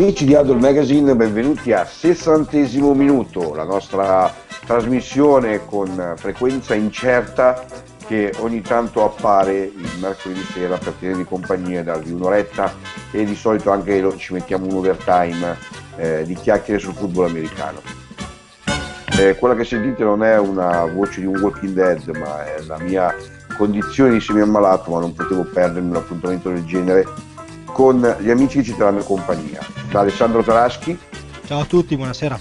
Amici di Adol Magazine, benvenuti a sessantesimo minuto, la nostra trasmissione con frequenza incerta che ogni tanto appare il mercoledì sera per tenervi compagnia darvi un'oretta e di solito anche ci mettiamo un overtime eh, di chiacchiere sul football americano. Eh, quella che sentite non è una voce di un Walking Dead, ma è la mia condizione di semi-ammalato, ma non potevo perdermi un appuntamento del genere con gli amici che ci terranno compagnia. Da Alessandro Taraschi. Ciao a tutti, buonasera.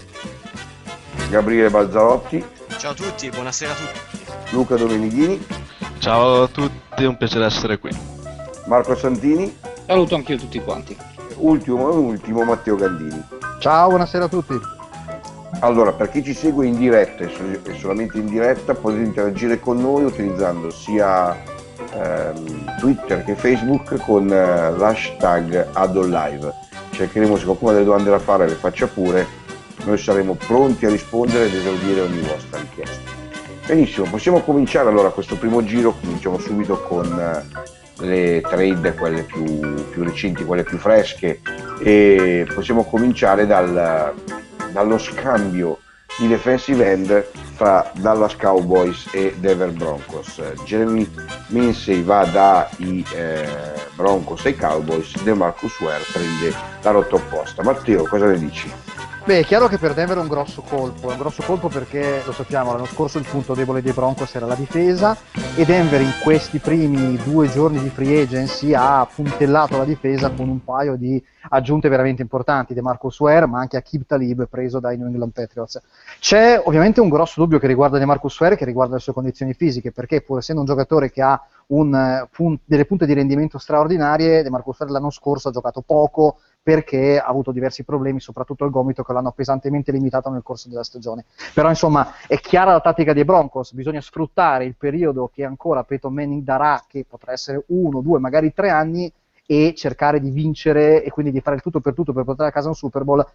Gabriele Balzarotti. Ciao a tutti, buonasera a tutti. Luca Domenighini. Ciao a tutti, un piacere essere qui. Marco Santini. Saluto anche io tutti quanti. Ultimo, ultimo Matteo Gandini. Ciao, buonasera a tutti. Allora, per chi ci segue in diretta e solamente in diretta potete interagire con noi utilizzando sia ehm, Twitter che Facebook con eh, l'hashtag AdonLive. Cercheremo se qualcuno ha delle domande da fare le faccia pure, noi saremo pronti a rispondere ed esaudire ogni vostra richiesta. Benissimo, possiamo cominciare allora questo primo giro, cominciamo subito con eh, le trade, quelle più, più recenti, quelle più fresche e possiamo cominciare dal, dallo scambio di defensive end fra Dallas Cowboys e Denver Broncos. Jeremy Minsey va dai eh, Broncos ai Cowboys, De Marcus Ware prende la rotta opposta. Matteo, cosa ne dici? Beh, è chiaro che per Denver è un grosso colpo, è un grosso colpo perché lo sappiamo, l'anno scorso il punto debole dei Broncos era la difesa e Denver in questi primi due giorni di free agency ha puntellato la difesa con un paio di aggiunte veramente importanti, De Marco Ware ma anche a Kib Talib preso dai New England Patriots. C'è ovviamente un grosso dubbio che riguarda De Marco Ware che riguarda le sue condizioni fisiche perché pur essendo un giocatore che ha un, pun- delle punte di rendimento straordinarie, De Marco Ware l'anno scorso ha giocato poco, perché ha avuto diversi problemi, soprattutto al gomito, che l'hanno pesantemente limitato nel corso della stagione. Però insomma è chiara la tattica dei Broncos, bisogna sfruttare il periodo che ancora Peyton Manning darà, che potrà essere uno, due, magari tre anni, e cercare di vincere e quindi di fare il tutto per tutto per portare a casa un Super Bowl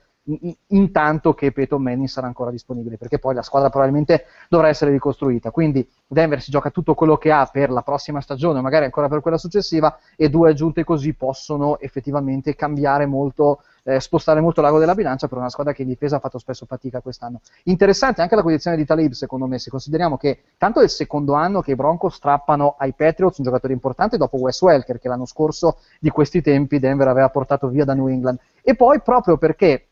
intanto che Peyton Manning sarà ancora disponibile, perché poi la squadra probabilmente dovrà essere ricostruita. Quindi Denver si gioca tutto quello che ha per la prossima stagione, magari ancora per quella successiva, e due aggiunte così possono effettivamente cambiare molto, eh, spostare molto l'ago della bilancia per una squadra che in difesa ha fatto spesso fatica quest'anno. Interessante anche la condizione di Talib, secondo me, se consideriamo che tanto è il secondo anno che i Broncos strappano ai Patriots un giocatore importante dopo Wes Welker, che l'anno scorso di questi tempi Denver aveva portato via da New England. E poi proprio perché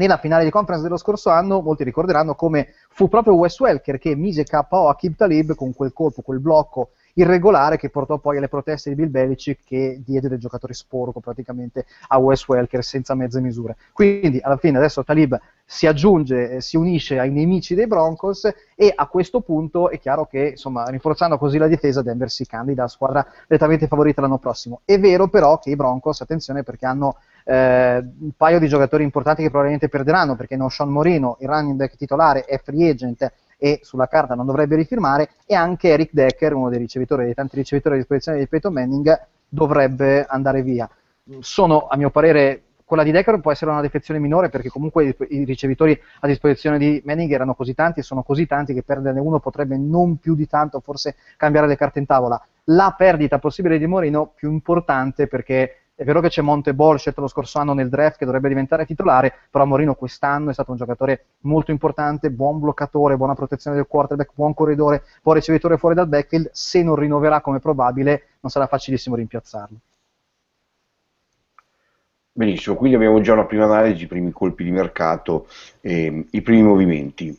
nella finale di conference dello scorso anno, molti ricorderanno come fu proprio Wes Welker che mise KO a Kib Talib con quel colpo, quel blocco irregolare che portò poi alle proteste di Bill Belichick che diede del giocatore sporco praticamente a Wes Welker senza mezze misure. Quindi alla fine adesso Talib si aggiunge, eh, si unisce ai nemici dei Broncos e a questo punto è chiaro che insomma rinforzando così la difesa Denver si candida a squadra nettamente favorita l'anno prossimo. È vero però che i Broncos, attenzione perché hanno eh, un paio di giocatori importanti che probabilmente perderanno perché non Sean Moreno, il running back titolare, è free agent e sulla carta non dovrebbe rifirmare e anche Eric Decker, uno dei ricevitori, dei tanti ricevitori a disposizione di Peyton Manning, dovrebbe andare via. Sono, a mio parere, quella di Decker può essere una defezione minore perché comunque i ricevitori a disposizione di Manning erano così tanti e sono così tanti che perderne uno potrebbe non più di tanto forse cambiare le carte in tavola. La perdita possibile di Moreno più importante perché è vero che c'è Monte Ball scelto lo scorso anno nel draft che dovrebbe diventare titolare, però Morino quest'anno è stato un giocatore molto importante, buon bloccatore, buona protezione del quarterback, buon corridore, buon ricevitore fuori dal backfield. Se non rinnoverà come probabile, non sarà facilissimo rimpiazzarlo. Benissimo, quindi abbiamo già una prima analisi, i primi colpi di mercato, e i primi movimenti.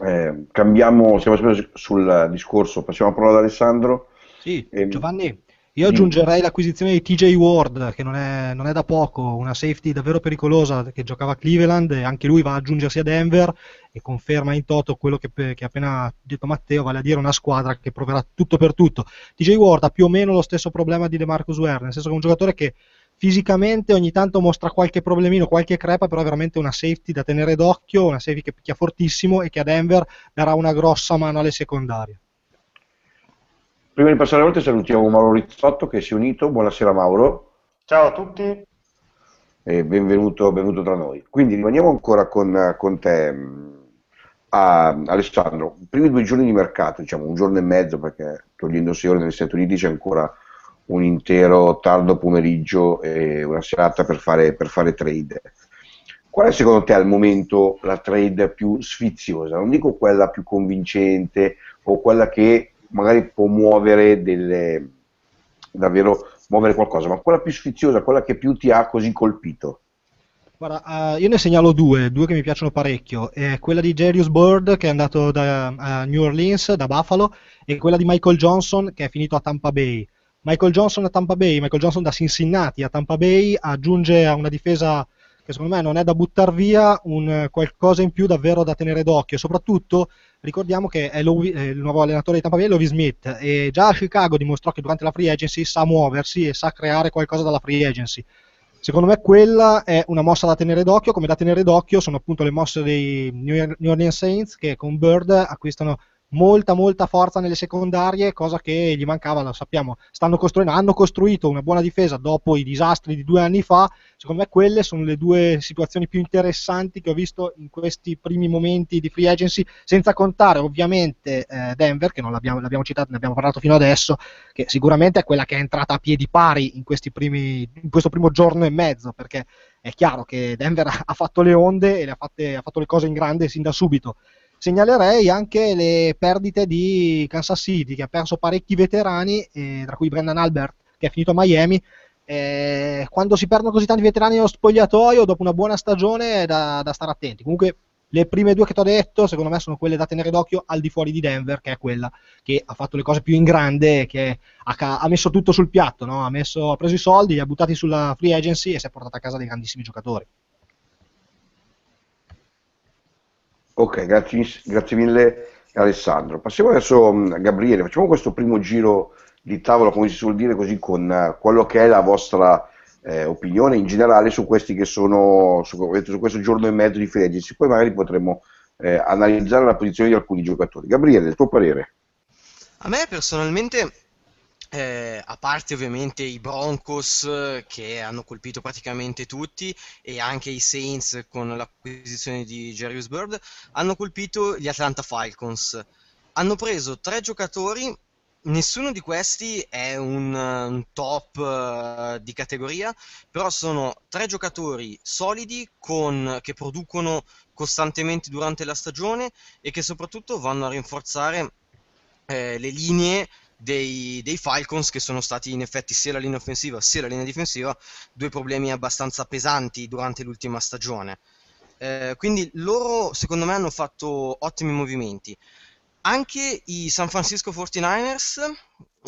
Eh, cambiamo, siamo sempre sul discorso, passiamo a parola ad Alessandro. Sì, eh, Giovanni, io aggiungerei l'acquisizione di TJ Ward, che non è, non è, da poco, una safety davvero pericolosa che giocava a Cleveland e anche lui va ad aggiungersi a Denver e conferma in toto quello che, che ha appena detto Matteo, vale a dire una squadra che proverà tutto per tutto. TJ Ward ha più o meno lo stesso problema di DeMarcus Ware, nel senso che è un giocatore che fisicamente ogni tanto mostra qualche problemino, qualche crepa, però è veramente una safety da tenere d'occhio, una safety che picchia fortissimo e che a Denver darà una grossa mano alle secondarie. Prima di passare alla volta salutiamo Mauro Rizzotto che si è unito. Buonasera Mauro. Ciao a tutti. E benvenuto, benvenuto tra noi. Quindi rimaniamo ancora con, con te, a, Alessandro. I primi due giorni di mercato, diciamo un giorno e mezzo, perché togliendo sei ore negli Stati Uniti c'è ancora un intero tardo pomeriggio e una serata per fare, per fare trade. Qual è secondo te al momento la trade più sfiziosa? Non dico quella più convincente o quella che magari può muovere delle, davvero muovere qualcosa, ma quella più sfiziosa, quella che più ti ha così colpito? Guarda, uh, io ne segnalo due, due che mi piacciono parecchio. È quella di Jarius Bird che è andato da uh, New Orleans, da Buffalo, e quella di Michael Johnson che è finito a Tampa Bay. Michael Johnson a Tampa Bay, Michael Johnson da Cincinnati a Tampa Bay aggiunge a una difesa che secondo me non è da buttare via, un qualcosa in più davvero da tenere d'occhio. Soprattutto ricordiamo che è, è il nuovo allenatore di Tampa Bay, Lovie Smith, e già a Chicago dimostrò che durante la free agency sa muoversi e sa creare qualcosa dalla free agency. Secondo me quella è una mossa da tenere d'occhio, come da tenere d'occhio sono appunto le mosse dei New Orleans Saints che con Bird acquistano molta molta forza nelle secondarie, cosa che gli mancava, lo sappiamo, stanno costruendo, hanno costruito una buona difesa dopo i disastri di due anni fa, secondo me quelle sono le due situazioni più interessanti che ho visto in questi primi momenti di free agency, senza contare ovviamente eh, Denver, che non l'abbiamo, l'abbiamo citato, ne abbiamo parlato fino adesso, che sicuramente è quella che è entrata a piedi pari in, primi, in questo primo giorno e mezzo, perché è chiaro che Denver ha fatto le onde e ha, fatte, ha fatto le cose in grande sin da subito Segnalerei anche le perdite di Kansas City, che ha perso parecchi veterani, eh, tra cui Brendan Albert, che è finito a Miami. Eh, quando si perdono così tanti veterani nello spogliatoio, dopo una buona stagione, è da, da stare attenti. Comunque, le prime due che ti ho detto, secondo me, sono quelle da tenere d'occhio al di fuori di Denver, che è quella che ha fatto le cose più in grande, che ha, ha messo tutto sul piatto, no? ha, messo, ha, preso i soldi, li ha buttati sulla free agency e si è portato a casa dei grandissimi giocatori. Ok, grazie, grazie mille Alessandro. Passiamo adesso mm, a Gabriele, facciamo questo primo giro di tavola, come si suol dire così, con uh, quello che è la vostra eh, opinione in generale su questi che sono su, su, questo giorno e mezzo di free. Poi magari potremo eh, analizzare la posizione di alcuni giocatori. Gabriele, il tuo parere? A me personalmente eh, a parte ovviamente i Broncos che hanno colpito praticamente tutti e anche i Saints con l'acquisizione di Jarius Bird, hanno colpito gli Atlanta Falcons. Hanno preso tre giocatori, nessuno di questi è un, un top uh, di categoria, però sono tre giocatori solidi con, che producono costantemente durante la stagione e che soprattutto vanno a rinforzare eh, le linee dei, dei, Falcons che sono stati in effetti sia la linea offensiva sia la linea difensiva due problemi abbastanza pesanti durante l'ultima stagione. Eh, quindi loro secondo me hanno fatto ottimi movimenti. Anche i San Francisco 49ers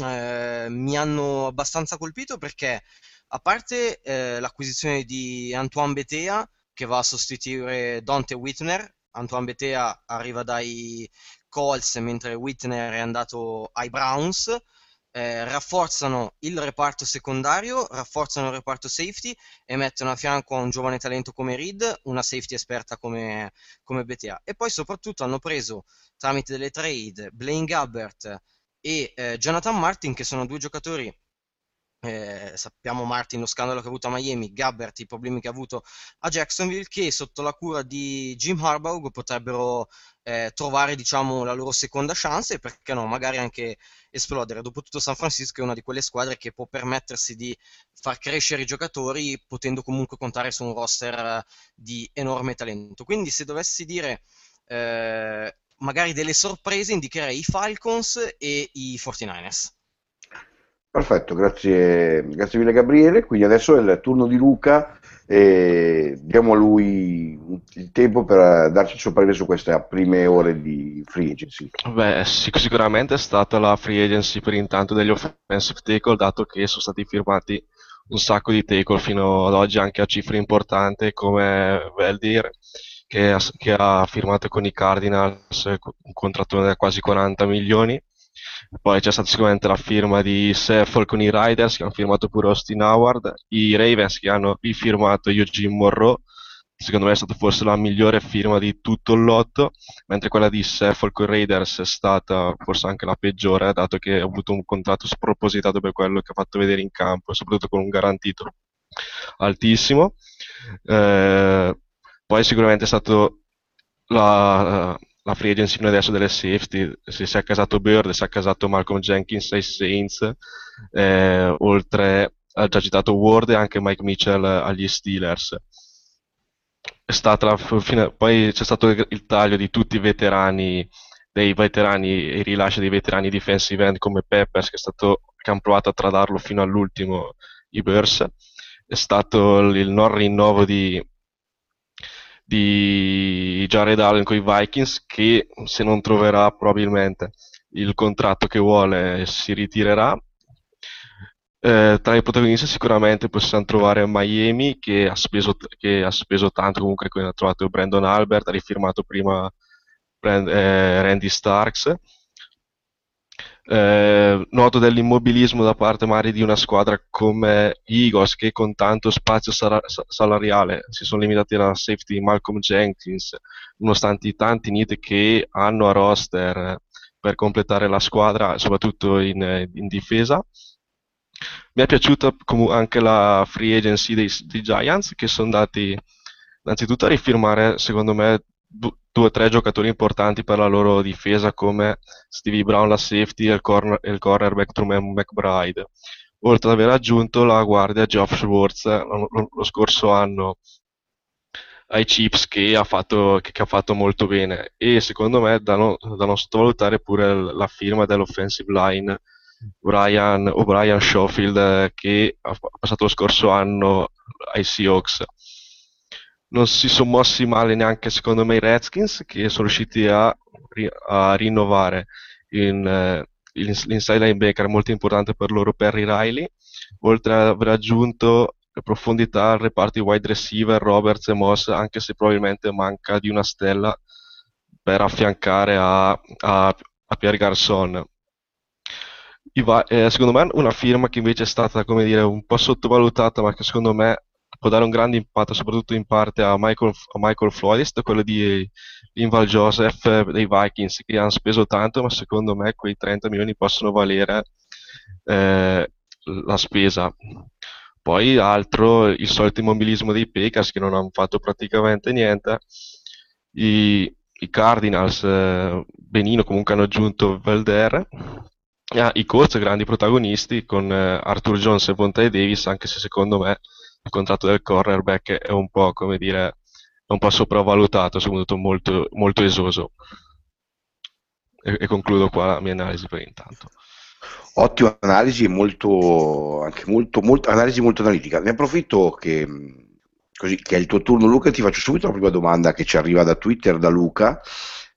eh, mi hanno abbastanza colpito perché a parte eh, l'acquisizione di Antoine Betea che va a sostituire Dante Whitner, Antoine Betea arriva dai Colts mentre Whitner è andato ai Browns. Eh, rafforzano il reparto secondario, rafforzano il reparto safety e mettono a fianco a un giovane talento come Reed una safety esperta come, come BTA. E poi soprattutto hanno preso tramite delle trade Blaine Gabbert e eh, Jonathan Martin, che sono due giocatori eh, sappiamo Martin lo scandalo che ha avuto a Miami, Gabbert i problemi che ha avuto a Jacksonville, che sotto la cura di Jim Harbaugh potrebbero eh, trovare diciamo, la loro seconda chance e perché no, magari anche esplodere. Dopotutto San Francisco è una di quelle squadre che può permettersi di far crescere i giocatori potendo comunque contare su un roster eh, di enorme talento. Quindi se dovessi dire eh, magari delle sorprese indicherei i Falcons e i 49ers. Perfetto, grazie, grazie mille Gabriele. Quindi adesso è il turno di Luca e diamo a lui il tempo per darci il suo parere su queste prime ore di free agency. Beh, sic- sicuramente è stata la free agency per intanto degli offensive tackle, dato che sono stati firmati un sacco di tackle fino ad oggi anche a cifre importanti come Veldir che che ha firmato con i Cardinals un contratto da quasi 40 milioni poi c'è stata sicuramente la firma di Seffel con i Riders che hanno firmato pure Austin Howard, i Ravens che hanno rifirmato Eugene Monroe, secondo me è stata forse la migliore firma di tutto il lotto, mentre quella di Seffel con i Raiders è stata forse anche la peggiore, dato che ha avuto un contratto spropositato per quello che ha fatto vedere in campo, soprattutto con un garantito altissimo. Eh, poi sicuramente è stato la, la free agency fino adesso delle safety, si è accasato Bird, si è accasato Malcolm Jenkins ai Saints, eh, oltre ha già citato Ward e anche Mike Mitchell agli Steelers. La, fine, poi c'è stato il taglio di tutti i veterani, dei veterani e il rilascio dei veterani defensive end come Peppers, che è stato che hanno provato a tradarlo fino all'ultimo i Bears. È stato il non rinnovo di di Jared Allen con i Vikings che se non troverà probabilmente il contratto che vuole si ritirerà. Eh, tra i protagonisti sicuramente possiamo trovare Miami che ha speso, che ha speso tanto, comunque ha trovato Brandon Albert, ha rifirmato prima Brand, eh, Randy Starks eh, noto dell'immobilismo da parte magari di una squadra come Eagles che con tanto spazio sar- salariale si sono limitati alla safety Malcolm Jenkins nonostante i tanti need che hanno a roster per completare la squadra soprattutto in, in difesa. Mi è piaciuta anche la free agency dei, dei Giants che sono andati innanzitutto a rifirmare secondo me due o tre giocatori importanti per la loro difesa come Stevie Brown la safety e il, corner, il cornerback Truman McBride. Oltre ad aver aggiunto la guardia Geoff Schwartz lo, lo scorso anno ai Chips che ha, fatto, che, che ha fatto molto bene. E secondo me da, no, da non sottovalutare pure la firma dell'offensive line Brian, O'Brien Schofield che ha passato lo scorso anno ai Seahawks non si sono mossi male neanche secondo me i Redskins che sono riusciti a, a rinnovare in, uh, l'inside linebacker molto importante per loro Perry Riley. Oltre ad aver aggiunto profondità al reparto di wide receiver Roberts e Moss anche se probabilmente manca di una stella per affiancare a, a, a Pierre Garçon. Eh, secondo me una firma che invece è stata come dire un po' sottovalutata ma che secondo me può dare un grande impatto soprattutto in parte a Michael, a Michael Floyd, quello di Inval Joseph eh, dei Vikings che hanno speso tanto ma secondo me quei 30 milioni possono valere eh, la spesa. Poi altro il solito immobilismo dei Packers che non hanno fatto praticamente niente. I, i Cardinals eh, benino comunque hanno aggiunto Velder ah, i Colts grandi protagonisti con eh, Arthur Jones e Vontae Davis anche se secondo me il contratto del cornerback è un po' come dire un po' sopravvalutato, soprattutto molto, molto esoso. E, e, concludo qua la mia analisi per intanto. Ottima analisi, molto, anche molto, molto, analisi molto analitica. Ne approfitto che, così, che è il tuo turno Luca, ti faccio subito la prima domanda che ci arriva da Twitter da Luca.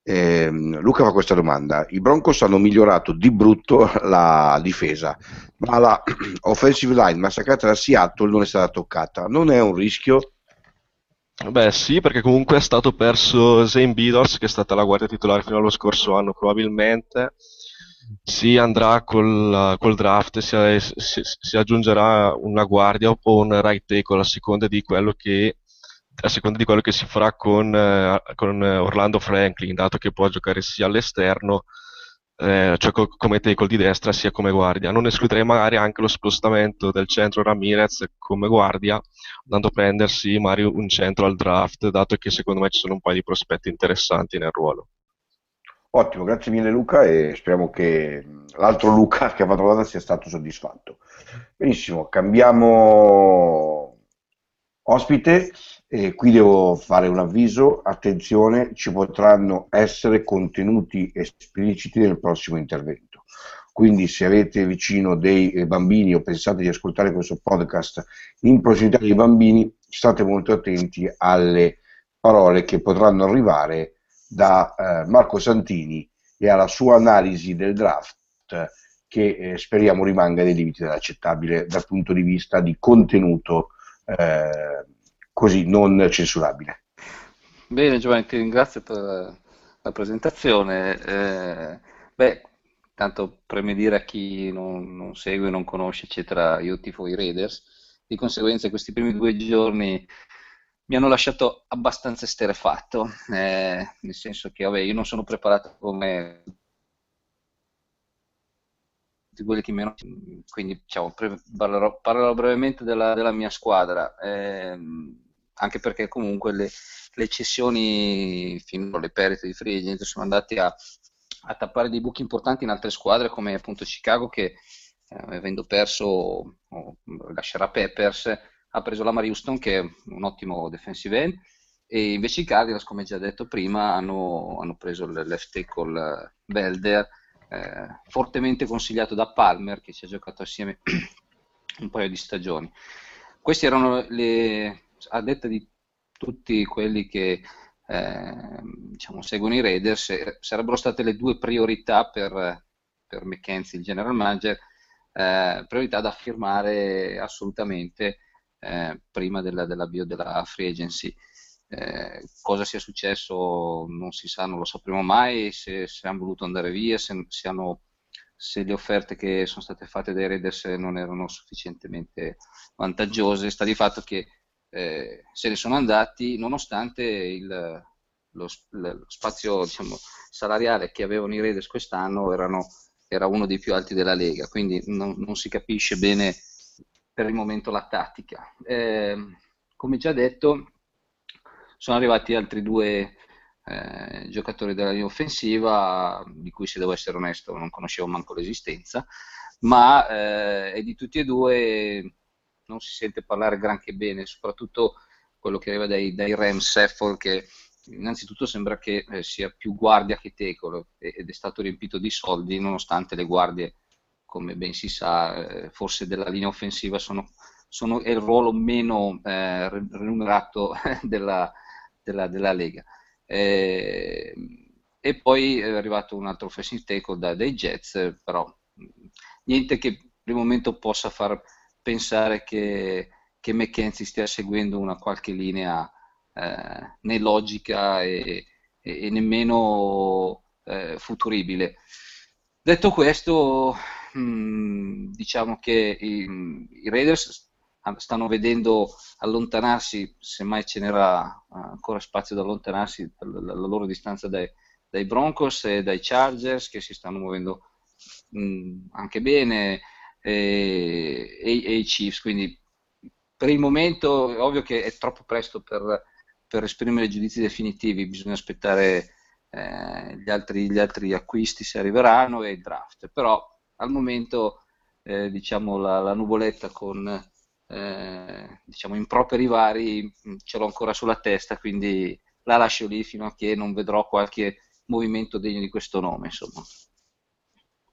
Eh, Luca fa questa domanda: i Broncos hanno migliorato di brutto la difesa, ma la offensive line massacrata da Seattle non è stata toccata. Non è un rischio? Beh, sì, perché comunque è stato perso Zane Beatles, che è stata la guardia titolare fino allo scorso anno, probabilmente. Si andrà col, col draft, si, si, si, aggiungerà una guardia o un right tackle a seconda di quello che a seconda di quello che si farà con, eh, con Orlando Franklin, dato che può giocare sia all'esterno, eh, cioè co- come tackle di destra, sia come guardia. Non escluderei magari anche lo spostamento del centro Ramirez come guardia, andando a prendersi magari un centro al draft, dato che secondo me ci sono un paio di prospetti interessanti nel ruolo. Ottimo, grazie mille Luca e speriamo che l'altro Luca che ha fatto la domanda sia stato soddisfatto. Benissimo, cambiamo ospite e qui devo fare un avviso, attenzione, ci potranno essere contenuti espliciti nel prossimo intervento. Quindi se avete vicino dei eh, bambini o pensate di ascoltare questo podcast in prossimità dei bambini, state molto attenti alle parole che potranno arrivare da eh, Marco Santini e alla sua analisi del draft che eh, speriamo rimanga nei limiti dell'accettabile dal punto di vista di contenuto eh, così non censurabile. Bene Giovanni, ti ringrazio per la presentazione. Eh, beh, tanto preme dire a chi non, non segue, non conosce, eccetera, io tifo i Raiders, di conseguenza questi primi due giorni mi hanno lasciato abbastanza esterefatto, eh, nel senso che vabbè, io non sono preparato come di quelli che meno quindi diciamo, parlerò, parlerò brevemente della, della, mia squadra eh, anche perché comunque le, le cessioni fino alle perdite di free agent sono andate a, a, tappare dei buchi importanti in altre squadre come appunto Chicago che eh, avendo perso oh, lascerà Peppers ha preso la Mari Houston che è un ottimo defensive end e invece i Cardinals come già detto prima hanno, hanno preso il left tackle Belder eh, fortemente consigliato da Palmer che ci ha giocato assieme un paio di stagioni queste erano le a detta di tutti quelli che eh, diciamo, seguono i Raiders, sarebbero state le due priorità per, per McKenzie, il general manager, eh, priorità da firmare assolutamente eh, prima della, dell'avvio della free agency. Eh, cosa sia successo non si sa, non lo sapremo mai, se, se hanno voluto andare via, se, se, hanno, se, le offerte che sono state fatte dai Raiders non erano sufficientemente vantaggiose. Sta di fatto che eh, se ne sono andati nonostante il, lo, lo, spazio diciamo, salariale che avevano i Raiders quest'anno erano, era uno dei più alti della Lega, quindi non, non si capisce bene per il momento la tattica. Eh, come già detto, sono arrivati altri due eh, giocatori della linea offensiva, di cui se devo essere onesto non conoscevo manco l'esistenza, ma eh, di tutti e due non si sente parlare granché bene, soprattutto quello che arriva dai, dai Rams Seffel che innanzitutto sembra che eh, sia più guardia che tecolo ed è stato riempito di soldi nonostante le guardie come ben si sa eh, forse della linea offensiva sono, sono, il ruolo meno eh, remunerato della, della, della Lega eh, e poi è arrivato un altro offensive tackle da, dai Jets però niente che per il momento possa far pensare che, che McKenzie stia seguendo una qualche linea eh, né logica e, e, e nemmeno eh, futuribile. Detto questo, mh, diciamo che i, i, Raiders stanno vedendo allontanarsi, se mai ce n'era ancora spazio ad allontanarsi, la, loro distanza dai, dai, Broncos e dai Chargers che si stanno muovendo mh, mm, anche bene e, e, i Chiefs. Quindi per il momento è ovvio che è troppo presto per, per esprimere giudizi definitivi, bisogna aspettare eh, gli, altri, gli, altri, acquisti se arriveranno e il draft. Però al momento eh, diciamo la, la, nuvoletta con eh, diciamo improperi vari ce l'ho ancora sulla testa, quindi la lascio lì fino a che non vedrò qualche movimento degno di questo nome. Insomma.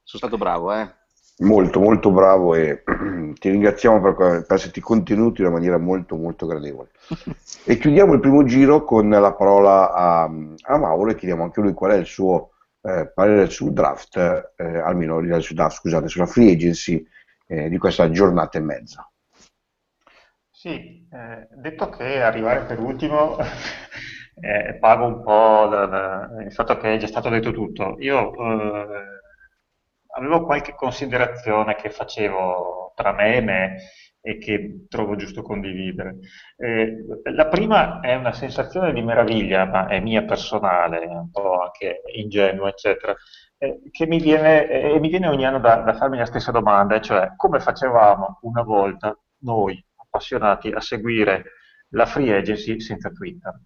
Sono stato bravo, eh? Molto, molto bravo e ti ringraziamo per, per esserti contenuti in una maniera molto, molto gradevole. e chiudiamo il primo giro con la parola a, a Mauro e chiediamo anche lui qual è il suo eh, parere sul draft, eh, almeno sul draft, scusate, sulla free agency eh, di questa giornata e mezza. Sì, eh, detto che arrivare per ultimo eh, pago un po' da, da, il fatto che è già stato detto tutto. Io eh, avevo qualche considerazione che facevo tra me e me e che trovo giusto condividere. Eh, la prima è una sensazione di meraviglia, ma è mia personale, un po' anche ingenua, eccetera, eh, che mi viene, eh, mi viene, ogni anno da, da, farmi la stessa domanda, cioè come facevamo una volta noi appassionati a seguire la free agency senza Twitter.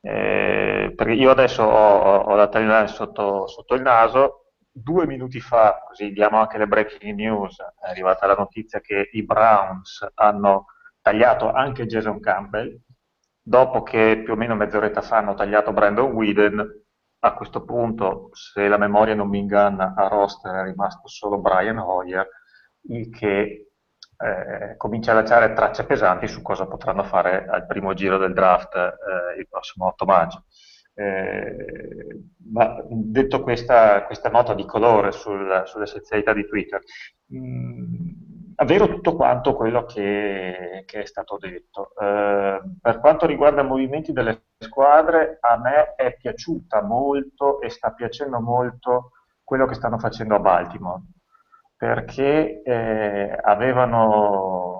Eh, perché io adesso ho, ho la timeline sotto, sotto il naso, due minuti fa, così diamo anche le breaking news, è arrivata la notizia che i Browns hanno tagliato anche Jason Campbell, dopo che più o meno mezz'oretta fa hanno tagliato Brandon Whedon, a questo punto, se la memoria non mi inganna, a roster è rimasto solo Brian Hoyer, il che eh, comincia a lasciare tracce pesanti su cosa potranno fare al primo giro del draft eh, il prossimo 8 maggio. Eh, ma detto questa, questa, nota di colore sul, sull'essenzialità di Twitter, mh, mm, avvero tutto quanto quello che, che è stato detto. Eh, per quanto riguarda i movimenti delle squadre, a me è piaciuta molto e sta piacendo molto quello che stanno facendo a Baltimore, perché eh, avevano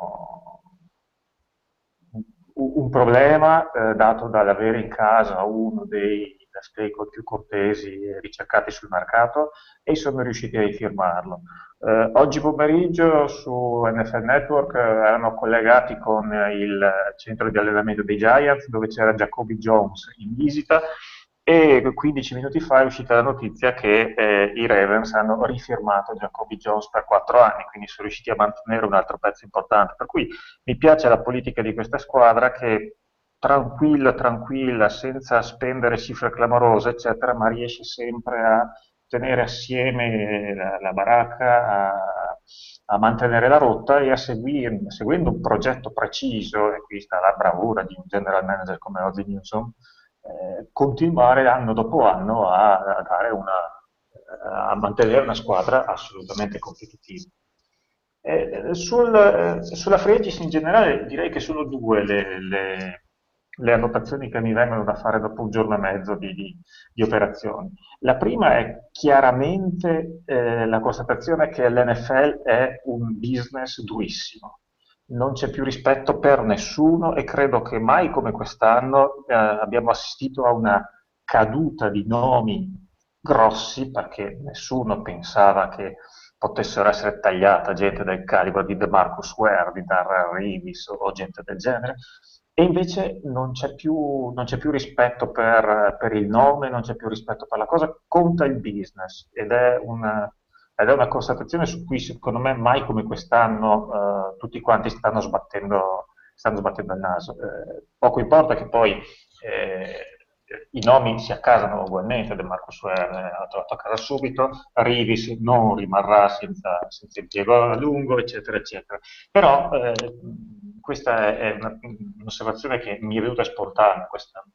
un problema eh, dato dall'avere in casa uno dei stakeholder più cortesi e ricercati sul mercato e sono riusciti a rifirmarlo. Eh, oggi pomeriggio su NFL Network eh, erano collegati con il centro di allenamento dei Giants dove c'era Jacoby Jones in visita e 15 minuti fa è uscita la notizia che eh, i Ravens hanno rifirmato Jacoby Jones per 4 anni, quindi sono riusciti a mantenere un altro pezzo importante. Per cui mi piace la politica di questa squadra che tranquilla, tranquilla, senza spendere cifre clamorose, eccetera, ma riesce sempre a tenere assieme la, la baracca, a, a, mantenere la rotta e a seguire, seguendo un progetto preciso, e qui sta la bravura di un general manager come Ozzy Newsom, eh, continuare anno dopo anno a, a, una, a, mantenere una squadra assolutamente competitiva. Eh, sul, eh, sulla Fregis in generale direi che sono due le, le, le, annotazioni che mi vengono da fare dopo un giorno e mezzo di, di, di operazioni. La prima è chiaramente eh, la constatazione che l'NFL è un business durissimo non c'è più rispetto per nessuno e credo che mai come quest'anno eh, abbiamo assistito a una caduta di nomi grossi perché nessuno pensava che potessero essere tagliata gente del calibro di DeMarcus Ware, di Darrell Reeves o gente del genere. E invece non c'è più, non c'è più rispetto per, per, il nome, non c'è più rispetto per la cosa, conta il business ed è una, ed è una constatazione su cui secondo me mai come quest'anno eh, tutti quanti stanno sbattendo, stanno sbattendo il naso. Eh, poco importa che poi eh, i nomi si accasano ugualmente, De Marco Suer ha trovato a casa subito, Rivis non rimarrà senza, senza impiego a lungo, eccetera, eccetera. Però eh, questa è un'osservazione che mi è venuta spontanea quest'anno.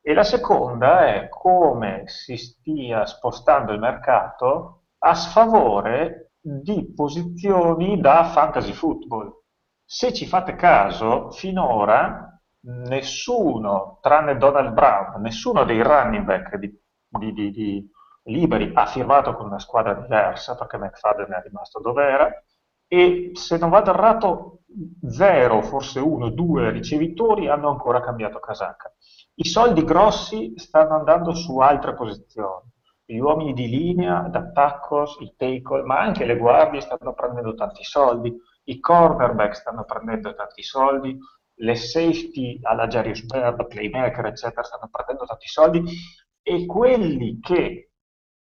E la seconda è come si stia spostando il mercato a sfavore di posizioni da fantasy football. Se ci fate caso, finora nessuno, tranne Donald Brown, nessuno dei running back di, di, di, di liberi ha firmato con una squadra diversa, perché McFadden è rimasto dove era, e se non vado errato, zero, forse uno, due ricevitori hanno ancora cambiato casacca. I soldi grossi stanno andando su altre posizioni gli uomini di linea, d'attacco, i tackle, ma anche le guardie stanno prendendo tanti soldi, i cornerback stanno prendendo tanti soldi, le safety alla Jarius Bird, playmaker, eccetera, stanno prendendo tanti soldi e quelli che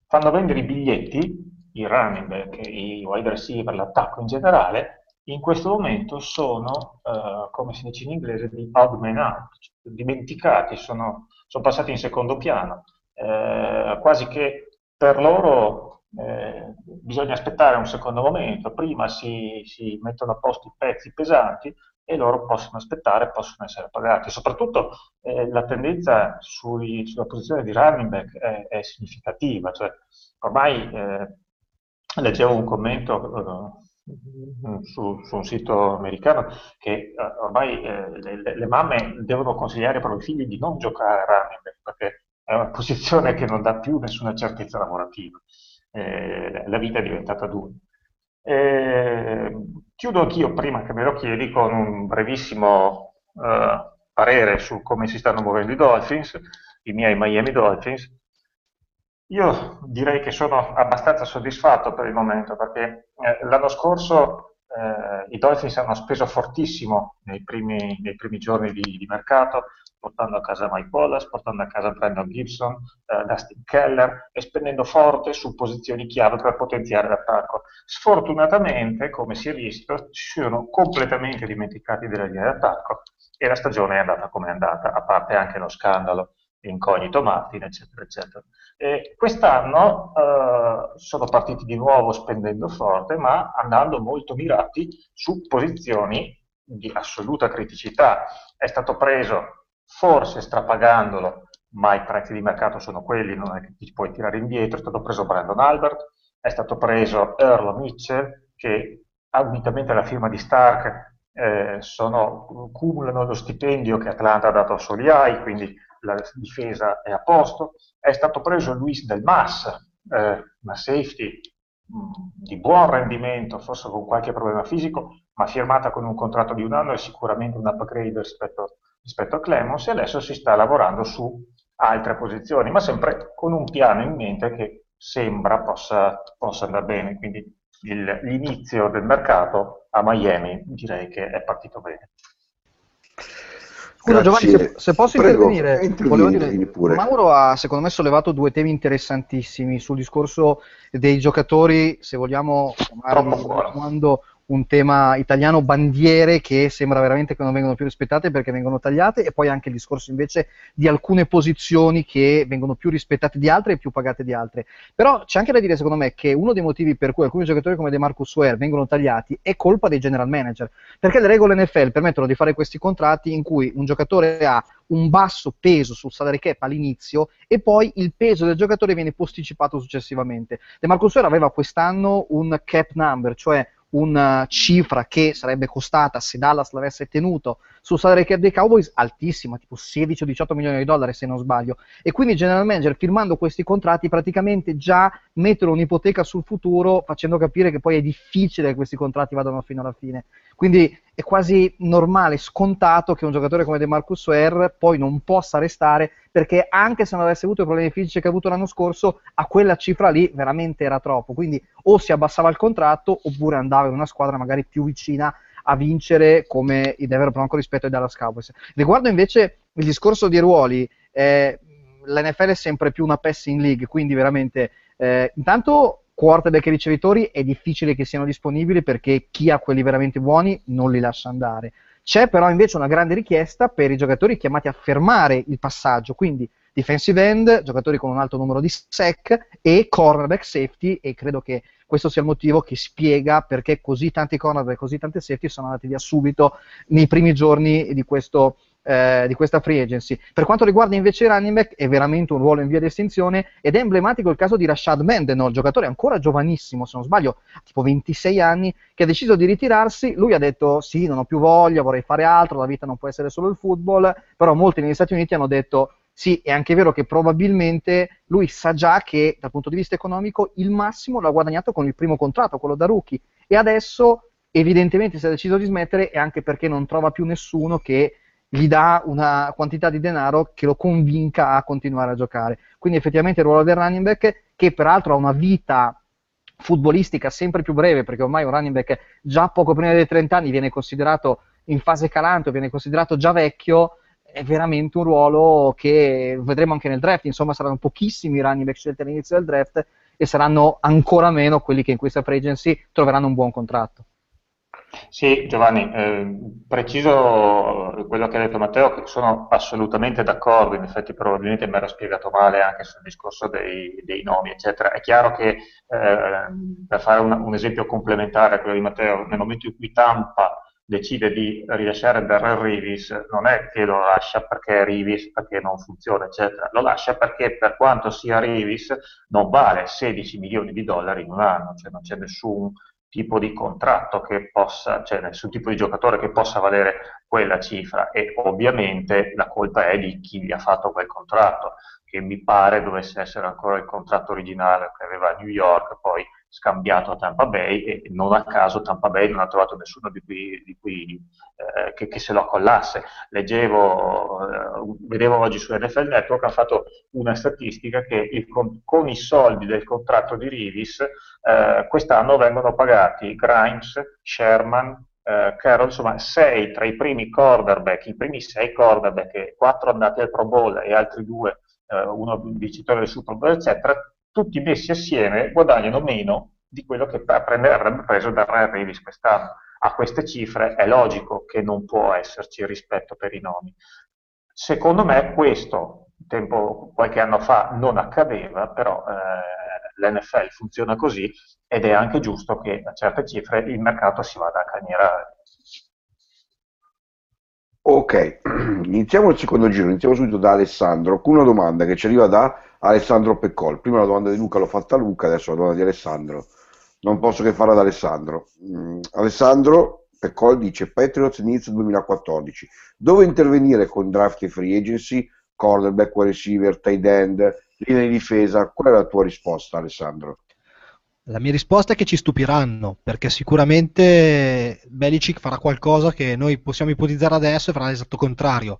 fanno vendere i biglietti, i running back, i wide receiver, l'attacco in generale, in questo momento sono, uh, come si dice in inglese, di odd man out, dimenticati, sono, sono passati in secondo piano eh, quasi che per loro eh, bisogna aspettare un secondo momento, prima si, si, mettono a posto i pezzi pesanti e loro possono aspettare, possono essere pagati. Soprattutto eh, la tendenza sui, sulla posizione di running back è, è significativa, cioè, ormai eh, leggevo un commento eh, su, su, un sito americano che eh, ormai eh, le, le, mamme devono consigliare ai propri figli di non giocare a running back perché è una posizione che non dà più nessuna certezza lavorativa. Eh, la vita è diventata dura. Eh, chiudo anch'io, prima che me lo chiedi, con un brevissimo eh, parere su come si stanno muovendo i Dolphins, i miei Miami Dolphins. Io direi che sono abbastanza soddisfatto per il momento, perché eh, l'anno scorso eh, i Dolphins hanno speso fortissimo nei primi, nei primi giorni di, di mercato, portando a casa Mike Wallace, portando a casa Brandon Gibson, eh, Dustin Keller e spendendo forte su posizioni chiave per potenziare l'attacco. Sfortunatamente, come si è visto, ci sono completamente dimenticati della linea d'attacco e la stagione è andata come è andata, a parte anche lo scandalo incognito Martin, eccetera, eccetera. E quest'anno eh, sono partiti di nuovo spendendo forte, ma andando molto mirati su posizioni di assoluta criticità. È stato preso forse strapagandolo, ma i prezzi di mercato sono quelli, non è che ti puoi tirare indietro, è stato preso Brandon Albert, è stato preso Earl Mitchell, che unitamente alla firma di Stark eh, sono, cumulano lo stipendio che Atlanta ha dato a Soliai, quindi la difesa è a posto, è stato preso Luis Del Mas, eh, una safety mh, di buon rendimento, forse con qualche problema fisico, ma firmata con un contratto di un anno è sicuramente un upgrade rispetto, rispetto a Clemons e adesso si sta lavorando su altre posizioni, ma sempre con un piano in mente che sembra possa, possa andare bene. Quindi il, l'inizio del mercato a Miami direi che è partito bene. Scusa Giovanni, se, se, posso Prego, intervenire, volevo dire, pure. Mauro ha secondo me sollevato due temi interessantissimi sul discorso dei giocatori, se vogliamo, quando un tema italiano bandiere che sembra veramente che non vengono più rispettate perché vengono tagliate e poi anche il discorso invece di alcune posizioni che vengono più rispettate di altre e più pagate di altre. Però c'è anche da dire secondo me che uno dei motivi per cui alcuni giocatori come De Marcus Ware vengono tagliati è colpa dei general manager, perché le regole NFL permettono di fare questi contratti in cui un giocatore ha un basso peso sul salary cap all'inizio e poi il peso del giocatore viene posticipato successivamente. De Marcus Ware aveva quest'anno un cap number, cioè una cifra che sarebbe costata se Dallas l'avesse tenuto sul salary cap dei Cowboys altissima, tipo 16 o 18 milioni di dollari se non sbaglio. E quindi general manager firmando questi contratti praticamente già mettono un'ipoteca sul futuro facendo capire che poi è difficile che questi contratti vadano fino alla fine. Quindi è quasi normale, scontato che un giocatore come De Marcus Ware poi non possa restare perché anche se non avesse avuto i problemi fisici che ha avuto l'anno scorso, a quella cifra lì veramente era troppo. Quindi o si abbassava il contratto oppure andava in una squadra magari più vicina a vincere come i Denver Broncos rispetto ai Dallas Cowboys. Riguardo invece il discorso di ruoli, eh, l'NFL è sempre più una passing league, quindi veramente eh, intanto quarterback e ricevitori è difficile che siano disponibili perché chi ha quelli veramente buoni non li lascia andare. C'è però invece una grande richiesta per i giocatori chiamati a fermare il passaggio, quindi defensive end, giocatori con un alto numero di sec e cornerback safety e credo che questo sia il motivo che spiega perché così tanti cornerback e così tante safety sono andati via subito nei primi giorni di questo eh, di questa free agency. Per quanto riguarda invece i running back, è veramente un ruolo in via di estinzione ed è emblematico il caso di Rashad Mendenhall, giocatore ancora giovanissimo, se non sbaglio, tipo 26 anni, che ha deciso di ritirarsi. Lui ha detto: Sì, non ho più voglia, vorrei fare altro, la vita non può essere solo il football. Però molti negli Stati Uniti hanno detto: sì, è anche vero che probabilmente lui sa già che dal punto di vista economico il massimo l'ha guadagnato con il primo contratto, quello da rookie, e adesso evidentemente si è deciso di smettere e anche perché non trova più nessuno che gli dà una quantità di denaro che lo convinca a continuare a giocare. Quindi effettivamente il ruolo del running back, che peraltro ha una vita futbolistica sempre più breve, perché ormai un running back già poco prima dei 30 anni viene considerato in fase calante, viene considerato già vecchio, è veramente un ruolo che vedremo anche nel draft, insomma saranno pochissimi i running back scelti all'inizio del draft e saranno ancora meno quelli che in questa free agency troveranno un buon contratto. Sì, Giovanni, eh, preciso quello che ha detto Matteo, sono assolutamente d'accordo, in effetti probabilmente mi ero spiegato male anche sul discorso dei, dei nomi, eccetera. È chiaro che, eh, per fare un, un, esempio complementare a quello di Matteo, nel momento in cui Tampa decide di rilasciare Darrell Rivis, non è che lo lascia perché Rivis, perché non funziona, eccetera, lo lascia perché per quanto sia Rivis non vale 16 milioni di dollari in un anno, cioè non c'è nessun tipo di contratto che possa, cioè nessun tipo di giocatore che possa valere quella cifra e ovviamente la colpa è di chi gli ha fatto quel contratto, che mi pare dovesse essere ancora il contratto originale che aveva New York, poi scambiato a Tampa Bay e non a caso Tampa Bay non ha trovato nessuno di cui, di cui eh, che, che, se lo accollasse. Leggevo, eh, vedevo oggi su NFL Network, ha fatto una statistica che il, con, con, i soldi del contratto di Rivis eh, quest'anno vengono pagati Grimes, Sherman, Uh, Carroll, insomma, sei tra i primi quarterback, i primi sei quarterback, quattro andati al Pro Bowl e altri due, uh, uno vincitore del Super Bowl, eccetera, tutti messi assieme guadagnano meno di quello che avrebbe preso da Ryan Davis quest'anno. A queste cifre è logico che non può esserci rispetto per i nomi. Secondo me questo tempo, qualche anno fa non accadeva, però eh, l'NFL funziona così ed è anche giusto che a certe cifre il mercato si vada a cagnierare. Ok, iniziamo il secondo giro, iniziamo subito da Alessandro con una domanda che ci arriva da Alessandro Peccol. Prima la domanda di Luca l'ho fatta a Luca, adesso la domanda di Alessandro. Non posso che farla ad Alessandro. Mm, Alessandro Peccol dice Patriots inizio 2014. Dove intervenire con draft e free agency, cornerback, receiver, tight end, linea di difesa? Qual è la tua risposta Alessandro? La mia risposta è che ci stupiranno, perché sicuramente Belicic farà qualcosa che noi possiamo ipotizzare adesso e farà l'esatto contrario.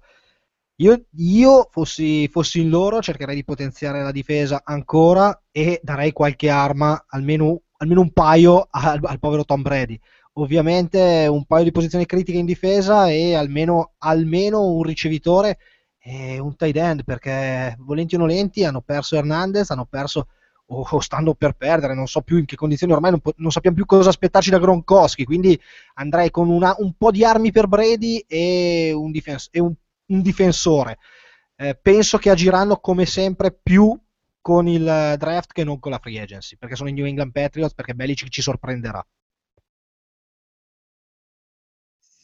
Io, io fossi, fossi, in loro, cercherei di potenziare la difesa ancora e darei qualche arma, almeno, almeno un paio, al, al, povero Tom Brady. Ovviamente un paio di posizioni critiche in difesa e almeno, almeno un ricevitore e un tight end, perché volenti o nolenti hanno perso Hernandez, hanno perso o, o stanno per perdere, non so più in che condizioni, ormai non, non sappiamo più cosa aspettarci da Gronkowski, quindi andrei con una, un po' di armi per Brady e un, difens- e un un difensore. Eh, penso che agiranno come sempre più con il draft che non con la free agency, perché sono i New England Patriots, perché Belichick ci sorprenderà.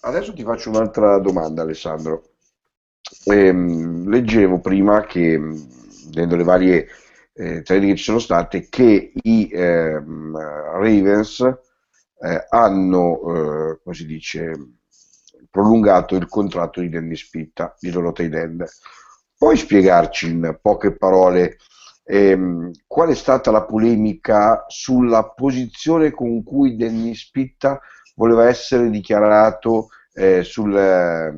Adesso ti faccio un'altra domanda, Alessandro. Ehm, leggevo prima che, vedendo le varie eh, trade che ci sono state, che i ehm, Ravens eh, hanno, eh, come si dice, prolungato il contratto di Danny Spitta, di loro tight end. Puoi spiegarci in poche parole ehm, qual è stata la polemica sulla posizione con cui Danny Spitta voleva essere dichiarato eh, sul, eh,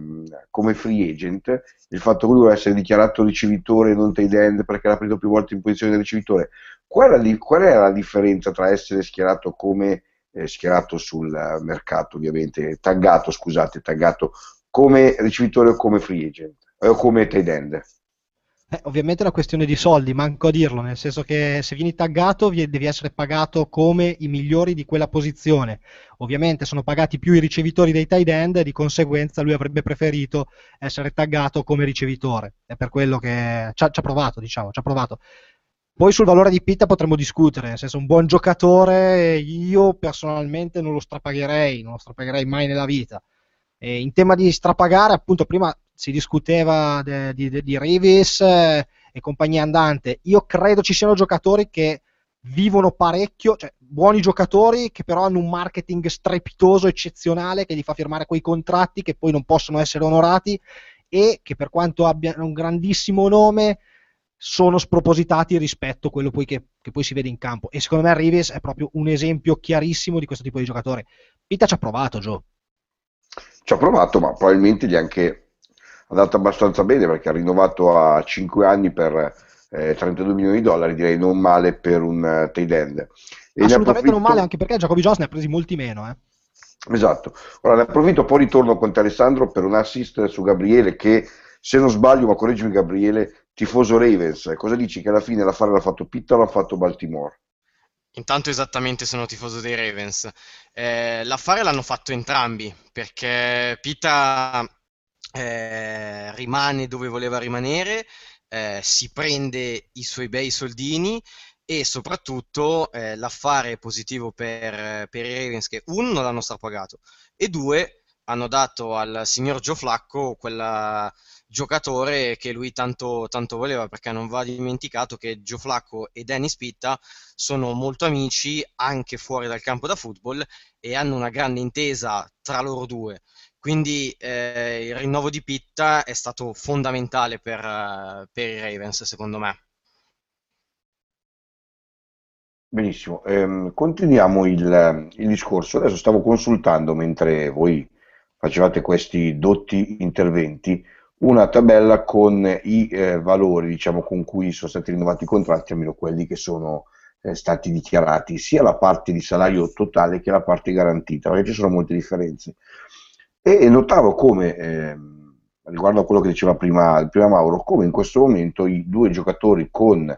come free agent, il fatto che lui voleva essere dichiarato ricevitore e non tight end perché era preso più volte in posizione di ricevitore. Qual qual era la differenza tra essere schierato come eh, schierato sul mercato, ovviamente, taggato, scusate, taggato come ricevitore o come free agent, eh, o come tight end. Eh, ovviamente è una questione di soldi, manco a dirlo, nel senso che se vieni taggato devi essere pagato come i migliori di quella posizione. Ovviamente sono pagati più i ricevitori dei tight end di conseguenza lui avrebbe preferito essere taggato come ricevitore. È per quello che ci ha provato, diciamo, ci ha provato. Poi sul valore di Pitta potremmo discutere, nel senso un buon giocatore io personalmente non lo strapagherei, non lo strapagherei mai nella vita. E in tema di strapagare, appunto, prima si discuteva di, Revis eh, e compagnia andante. Io credo ci siano giocatori che vivono parecchio, cioè buoni giocatori che però hanno un marketing strepitoso, eccezionale, che gli fa firmare quei contratti che poi non possono essere onorati e che per quanto abbiano un grandissimo nome sono spropositati rispetto a quello poi che, che, poi si vede in campo. E secondo me Rives è proprio un esempio chiarissimo di questo tipo di giocatore. Pita ci ha provato, Joe. Ci ha provato, ma probabilmente gli è anche andato abbastanza bene perché ha rinnovato a 5 anni per eh, 32 milioni di dollari, direi non male per un uh, tight end. E Assolutamente approfitto... non male, anche perché Jacoby Jones ne ha presi molti meno. Eh. Esatto. Ora ne approfitto, poi ritorno con te Alessandro per un assist su Gabriele che, se non sbaglio, ma correggimi Gabriele, tifoso Ravens, cosa dici che alla fine l'affare l'ha fatto Pitta o l'ha fatto Baltimore? Intanto esattamente sono tifoso dei Ravens. Eh, l'affare l'hanno fatto entrambi perché Pitta eh, rimane dove voleva rimanere, eh, si prende i suoi bei soldini e soprattutto eh, l'affare è positivo per, per, i Ravens che uno non l'hanno strapagato e due hanno dato al signor Joe Flacco quella giocatore che lui tanto, tanto voleva, perché non va dimenticato che Gio Flacco e Dennis Pitta sono molto amici anche fuori dal campo da football e hanno una grande intesa tra loro due. Quindi eh, il rinnovo di Pitta è stato fondamentale per, per i Ravens, secondo me. Benissimo, ehm, continuiamo il, il, discorso. Adesso stavo consultando mentre voi facevate questi dotti interventi una tabella con i eh, valori diciamo, con cui sono stati rinnovati i contratti, almeno quelli che sono eh, stati dichiarati, sia la parte di salario totale che la parte garantita, perché ci sono molte differenze. E, notavo come, eh, riguardo a quello che diceva prima, prima, Mauro, come in questo momento i due giocatori con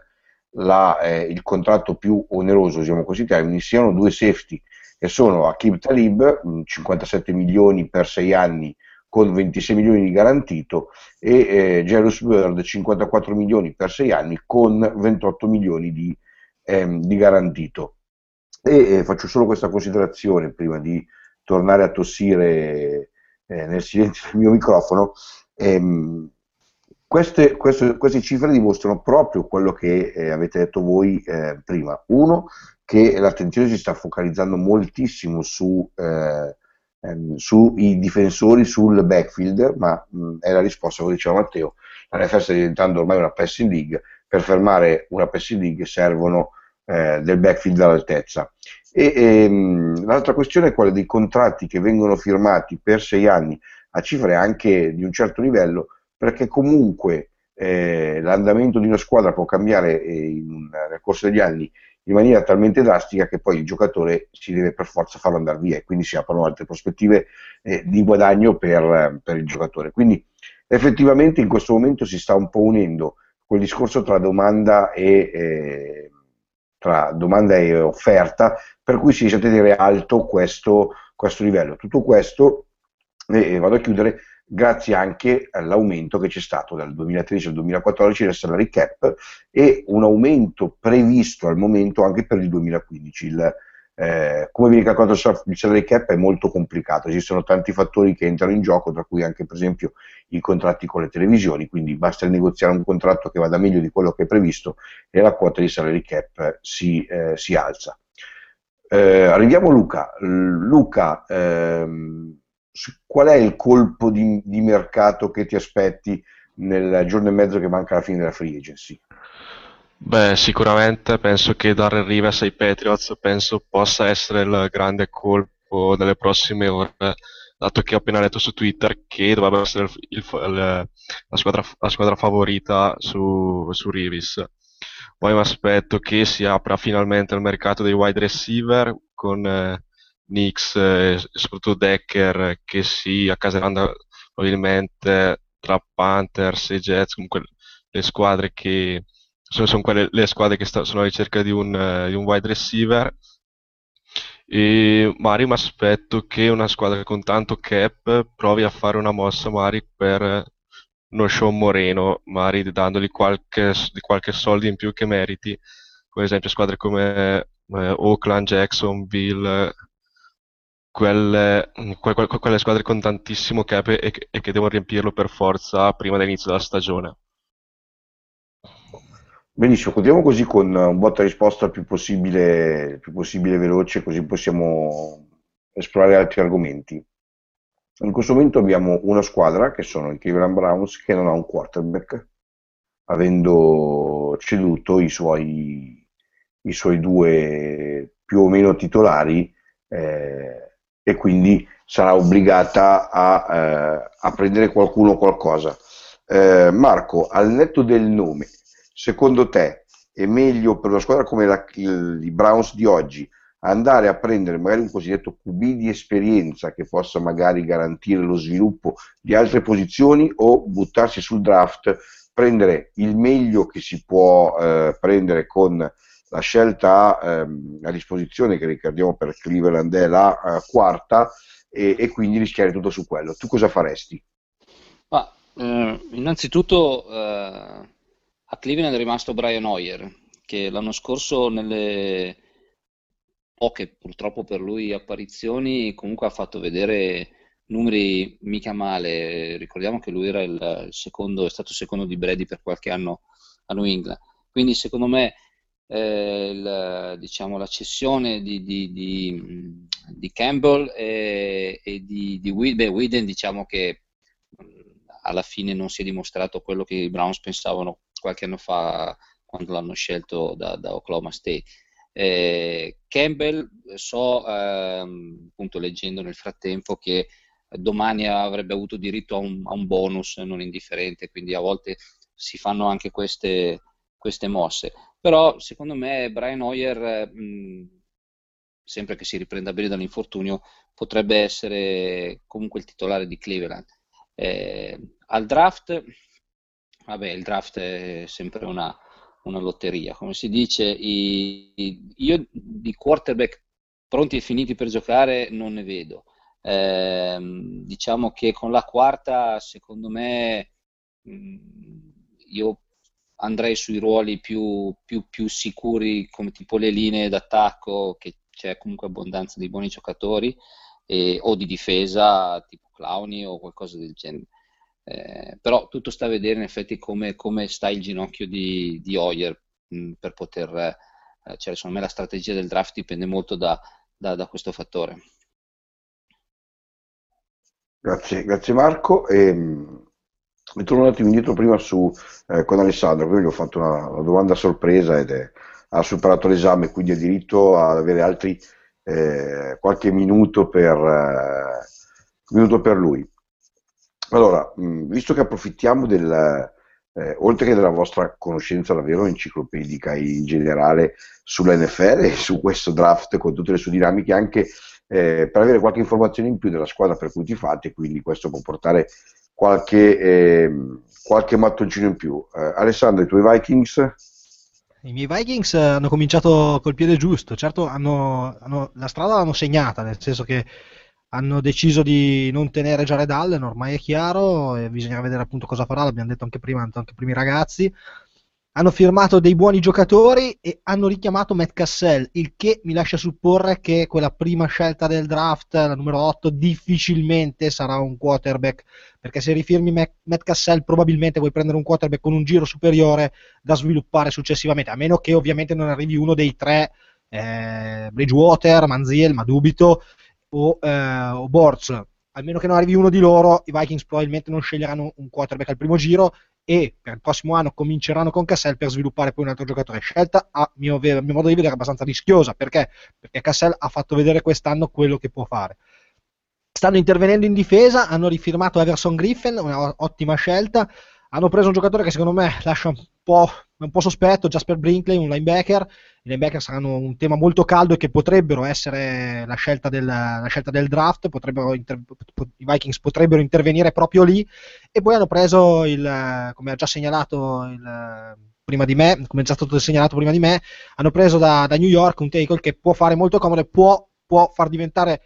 la, eh, il contratto più oneroso, diciamo così, termini, siano due safety, e sono Akib Talib, 57 milioni per 6 anni, con 26 milioni di garantito e eh, Jerus Bird 54 milioni per 6 anni con 28 milioni di, ehm, di garantito. E eh, faccio solo questa considerazione prima di tornare a tossire eh, nel silenzio del mio microfono. Ehm, queste, queste, queste, cifre dimostrano proprio quello che eh, avete detto voi eh, prima. Uno, che l'attenzione si sta focalizzando moltissimo su eh, ehm, sui difensori sul backfield, ma mh, è la risposta, come diceva Matteo, la NFL sta diventando ormai una passing league, per fermare una passing league servono eh, del backfield all'altezza. E, e, ehm, l'altra questione è quella dei contratti che vengono firmati per sei anni a cifre anche di un certo livello, perché comunque eh, l'andamento di una squadra può cambiare eh, in, nel corso degli anni in maniera talmente drastica che poi il giocatore si deve per forza farlo andare via e quindi si aprono altre prospettive eh, di guadagno per, per, il giocatore. Quindi effettivamente in questo momento si sta un po' unendo quel discorso tra domanda e, eh, tra domanda e offerta, per cui si riesce a tenere alto questo, questo livello. Tutto questo, e vado a chiudere, grazie anche all'aumento che c'è stato dal 2013 al 2014 del salary cap e un aumento previsto al momento anche per il 2015. Il, eh, come viene calcolato il salary cap è molto complicato, esistono tanti fattori che entrano in gioco, tra cui anche per esempio i contratti con le televisioni, quindi basta negoziare un contratto che vada meglio di quello che è previsto e la quota di salary cap si, eh, si alza. Eh, arriviamo a Luca. Luca, ehm, qual è il colpo di, di, mercato che ti aspetti nel giorno e mezzo che manca alla fine della free agency? Beh, sicuramente penso che dare Rivers ai Patriots penso possa essere il grande colpo delle prossime ore, dato che ho appena letto su Twitter che dovrebbe essere il, il, il, la, squadra, la, squadra, favorita su, su Rivis. Poi mi aspetto che si apra finalmente il mercato dei wide receiver con eh, Knicks e soprattutto Decker che si accaseranno probabilmente tra Panthers e Jets, comunque le squadre che sono, sono quelle le squadre che sta, sono alla ricerca di un, uh, di un wide receiver. E Mari mi aspetto che una squadra con tanto cap provi a fare una mossa Mari per uno show Moreno, Mari dandogli qualche, qualche soldi in più che meriti, per esempio squadre come eh, Oakland, Jacksonville, quelle, que, que, quelle, squadre con tantissimo cap e, e che devono riempirlo per forza prima dell'inizio della stagione. Benissimo, continuiamo così con un botta risposta più possibile, più possibile veloce, così possiamo esplorare altri argomenti. In questo momento abbiamo una squadra, che sono i Cleveland Browns, che non ha un quarterback, avendo ceduto i suoi, i suoi due più o meno titolari eh, e quindi sarà obbligata a, eh, a prendere qualcuno o qualcosa. Eh, Marco, al netto del nome, secondo te è meglio per una squadra come la, il, i Browns di oggi andare a prendere magari un cosiddetto QB di esperienza che possa magari garantire lo sviluppo di altre posizioni o buttarsi sul draft, prendere il meglio che si può eh, prendere con la scelta ehm, a disposizione che ricordiamo per Cleveland è la uh, quarta e, e, quindi rischiare tutto su quello. Tu cosa faresti? Ma, eh, innanzitutto eh, a Cleveland è rimasto Brian Hoyer, che l'anno scorso nelle poche purtroppo per lui apparizioni comunque ha fatto vedere numeri mica male. Ricordiamo che lui era il secondo, è stato secondo di Brady per qualche anno a New England. Quindi secondo me eh, il, diciamo, la cessione di, di, di, di Campbell e, e di, di Whedon, diciamo che alla fine non si è dimostrato quello che i Browns pensavano qualche anno fa quando l'hanno scelto da, da Oklahoma State. Eh, Campbell, so, ehm, appunto leggendo nel frattempo, che domani avrebbe avuto diritto a un, a un, bonus non indifferente, quindi a volte si fanno anche queste, queste mosse. Però secondo me Brian Hoyer, mh, sempre che si riprenda bene dall'infortunio, potrebbe essere comunque il titolare di Cleveland. Eh, al draft vabbè, il draft è sempre una, una lotteria. Come si dice, i, i, io di quarterback pronti e finiti per giocare non ne vedo. Eh, diciamo che con la quarta, secondo me, mh, io andrei sui ruoli più, più, più, sicuri, come tipo le linee d'attacco, che c'è comunque abbondanza di buoni giocatori, e, o di difesa, tipo Clowny o qualcosa del genere. Eh, però tutto sta a vedere in effetti come, come sta il ginocchio di, di Hoyer mh, per poter, eh, cioè secondo me la strategia del draft dipende molto da, da, da questo fattore. Grazie, grazie Marco. E, ehm, mi torno un attimo indietro prima su, eh, con Alessandro, quindi gli ho fatto una, una, domanda sorpresa ed è ha superato l'esame, quindi ha diritto ad avere altri eh, qualche minuto per, eh, minuto per lui. Allora, mh, visto che approfittiamo del, eh, oltre che della vostra conoscenza davvero enciclopedica in generale sulla NFL e su questo draft con tutte le sue dinamiche, anche eh, per avere qualche informazione in più della squadra per cui ti fate, quindi questo può portare qualche, eh, qualche mattoncino in più. Eh, Alessandro, i tuoi Vikings? I miei Vikings hanno cominciato col piede giusto, certo hanno, hanno, la strada l'hanno segnata, nel senso che hanno deciso di non tenere Jared Allen, ormai è chiaro, bisogna vedere appunto cosa farà, l'abbiamo detto anche prima, anche primi ragazzi. Hanno firmato dei buoni giocatori e hanno richiamato Matt Cassell, il che mi lascia supporre che quella prima scelta del draft, la numero 8, difficilmente sarà un quarterback, perché se rifirmi Matt Cassell probabilmente vuoi prendere un quarterback con un giro superiore da sviluppare successivamente, a meno che ovviamente non arrivi uno dei tre, eh, Bridgewater, Manziel, ma dubito, o, eh, o Borz, almeno che non arrivi uno di loro, i Vikings probabilmente non sceglieranno un quarterback al primo giro e per il prossimo anno cominceranno con Cassell per sviluppare poi un altro giocatore. Scelta a mio, a mio modo di vedere abbastanza rischiosa perché? perché Cassell ha fatto vedere quest'anno quello che può fare. Stanno intervenendo in difesa, hanno rifirmato Everson Griffin, un'ottima scelta. Hanno preso un giocatore che secondo me lascia un po', un po sospetto, Jasper Brinkley, un linebacker, i linebacker saranno un tema molto caldo e che potrebbero essere la scelta del, la scelta del draft, inter, i Vikings potrebbero intervenire proprio lì. E poi hanno preso il, come ha già segnalato il, prima di me, come è già stato segnalato prima di me, hanno preso da, da New York un tackle che può fare molto comodo e può, può far diventare